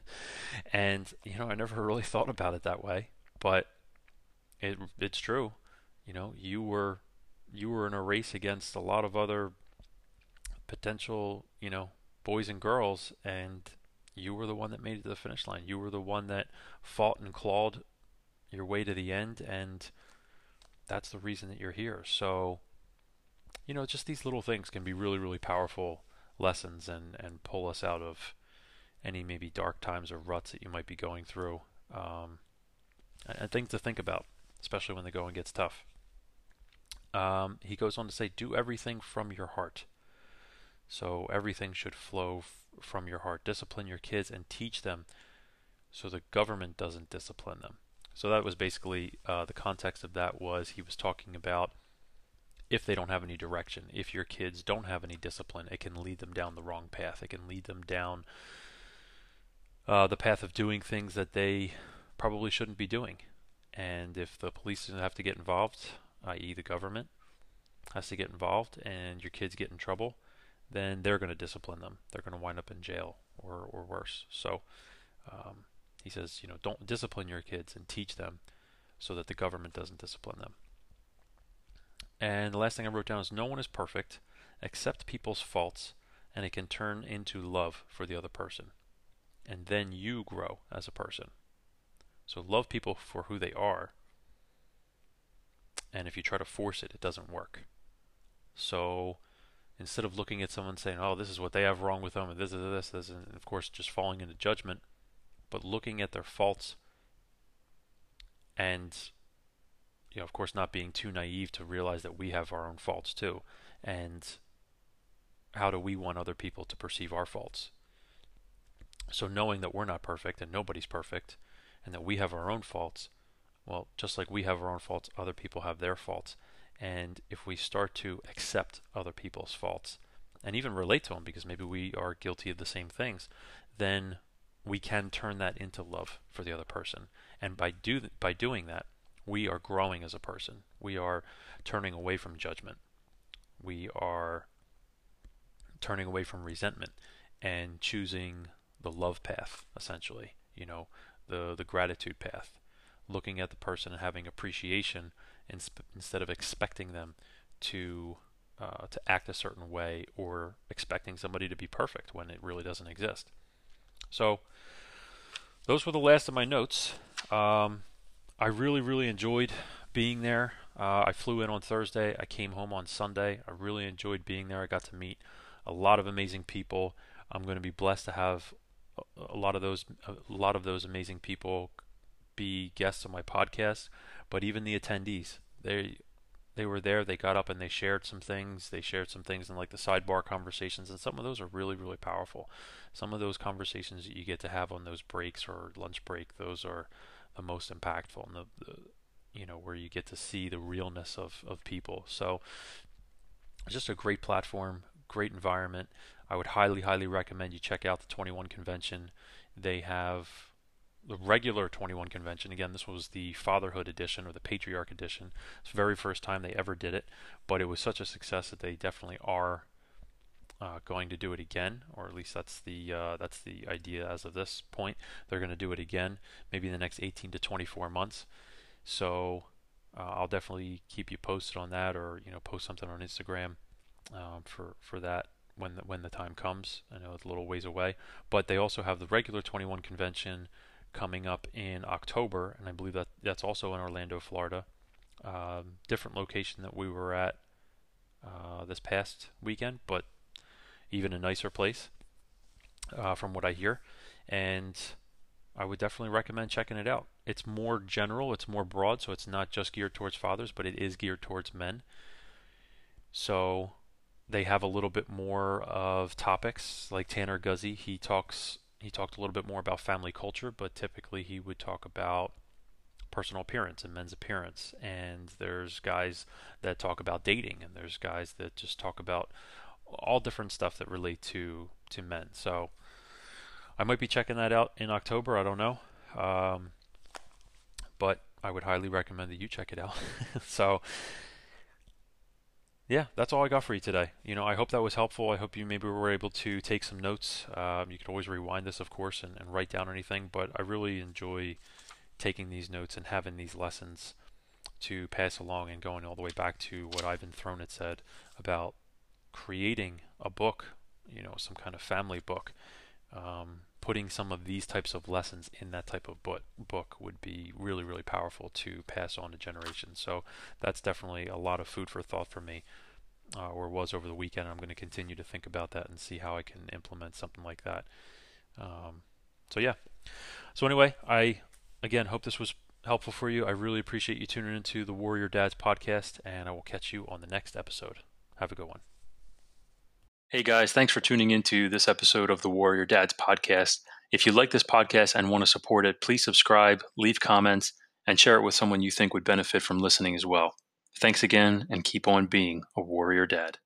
and you know, I never really thought about it that way, but it it's true. You know, you were you were in a race against a lot of other potential, you know, boys and girls, and you were the one that made it to the finish line. You were the one that fought and clawed your way to the end, and that's the reason that you're here. So, you know, just these little things can be really, really powerful lessons and, and pull us out of any maybe dark times or ruts that you might be going through. Um, and things to think about, especially when the going gets tough. Um, he goes on to say, do everything from your heart. So everything should flow f- from your heart. Discipline your kids and teach them so the government doesn't discipline them. So that was basically uh, the context of that was he was talking about if they don't have any direction. If your kids don't have any discipline, it can lead them down the wrong path. It can lead them down uh, the path of doing things that they probably shouldn't be doing. And if the police have to get involved, i.e., the government has to get involved, and your kids get in trouble, then they're going to discipline them. They're going to wind up in jail or, or worse. So um, he says, you know, don't discipline your kids and teach them so that the government doesn't discipline them. And the last thing I wrote down is no one is perfect. Accept people's faults, and it can turn into love for the other person. And then you grow as a person. So love people for who they are. And if you try to force it, it doesn't work. So instead of looking at someone saying, "Oh, this is what they have wrong with them," and this is this, this, and of course just falling into judgment, but looking at their faults and you know, of course, not being too naive to realize that we have our own faults too, and how do we want other people to perceive our faults? So knowing that we're not perfect and nobody's perfect, and that we have our own faults, well, just like we have our own faults, other people have their faults, and if we start to accept other people's faults and even relate to them because maybe we are guilty of the same things, then we can turn that into love for the other person. And by do by doing that, we are growing as a person. We are turning away from judgment. We are turning away from resentment and choosing the love path essentially, you know, the the gratitude path. Looking at the person and having appreciation insp- instead of expecting them to uh, to act a certain way or expecting somebody to be perfect when it really doesn't exist. So those were the last of my notes. Um, I really, really enjoyed being there. Uh, I flew in on Thursday. I came home on Sunday. I really enjoyed being there. I got to meet a lot of amazing people. I'm going to be blessed to have a lot of those a lot of those amazing people be guests on my podcast. But even the attendees, they they were there. They got up and they shared some things. They shared some things in like the sidebar conversations, and some of those are really, really powerful. Some of those conversations that you get to have on those breaks or lunch break, those are the most impactful, and the, the you know where you get to see the realness of of people. So, just a great platform, great environment. I would highly, highly recommend you check out the 21 convention. They have the regular 21 convention. Again, this was the Fatherhood edition or the Patriarch edition. It's the very first time they ever did it, but it was such a success that they definitely are uh, going to do it again, or at least that's the uh, that's the idea as of this point. They're going to do it again, maybe in the next 18 to 24 months. So uh, I'll definitely keep you posted on that, or you know, post something on Instagram um, for for that when the, when the time comes. I know it's a little ways away, but they also have the regular 21 convention coming up in October, and I believe that that's also in Orlando, Florida. Um, different location that we were at uh, this past weekend, but even a nicer place uh, from what I hear. And I would definitely recommend checking it out. It's more general, it's more broad, so it's not just geared towards fathers, but it is geared towards men. So they have a little bit more of topics like Tanner Guzy. He talks he talked a little bit more about family culture, but typically he would talk about personal appearance and men's appearance. And there's guys that talk about dating, and there's guys that just talk about all different stuff that relate to to men. So I might be checking that out in October. I don't know, um, but I would highly recommend that you check it out. so yeah, that's all I got for you today. You know, I hope that was helpful. I hope you maybe were able to take some notes. Um, you could always rewind this, of course, and, and write down anything. But I really enjoy taking these notes and having these lessons to pass along and going all the way back to what Ivan Throne had said about creating a book, you know, some kind of family book. Um, putting some of these types of lessons in that type of book, book would be really, really powerful to pass on to generations. So that's definitely a lot of food for thought for me, uh, or was over the weekend. I'm going to continue to think about that and see how I can implement something like that. Um, so yeah. So anyway, I again hope this was helpful for you. I really appreciate you tuning into the Warrior Dads podcast, and I will catch you on the next episode. Have a good one. Hey guys, thanks for tuning into this episode of the Warrior Dads podcast. If you like this podcast and want to support it, please subscribe, leave comments, and share it with someone you think would benefit from listening as well. Thanks again, and keep on being a warrior dad.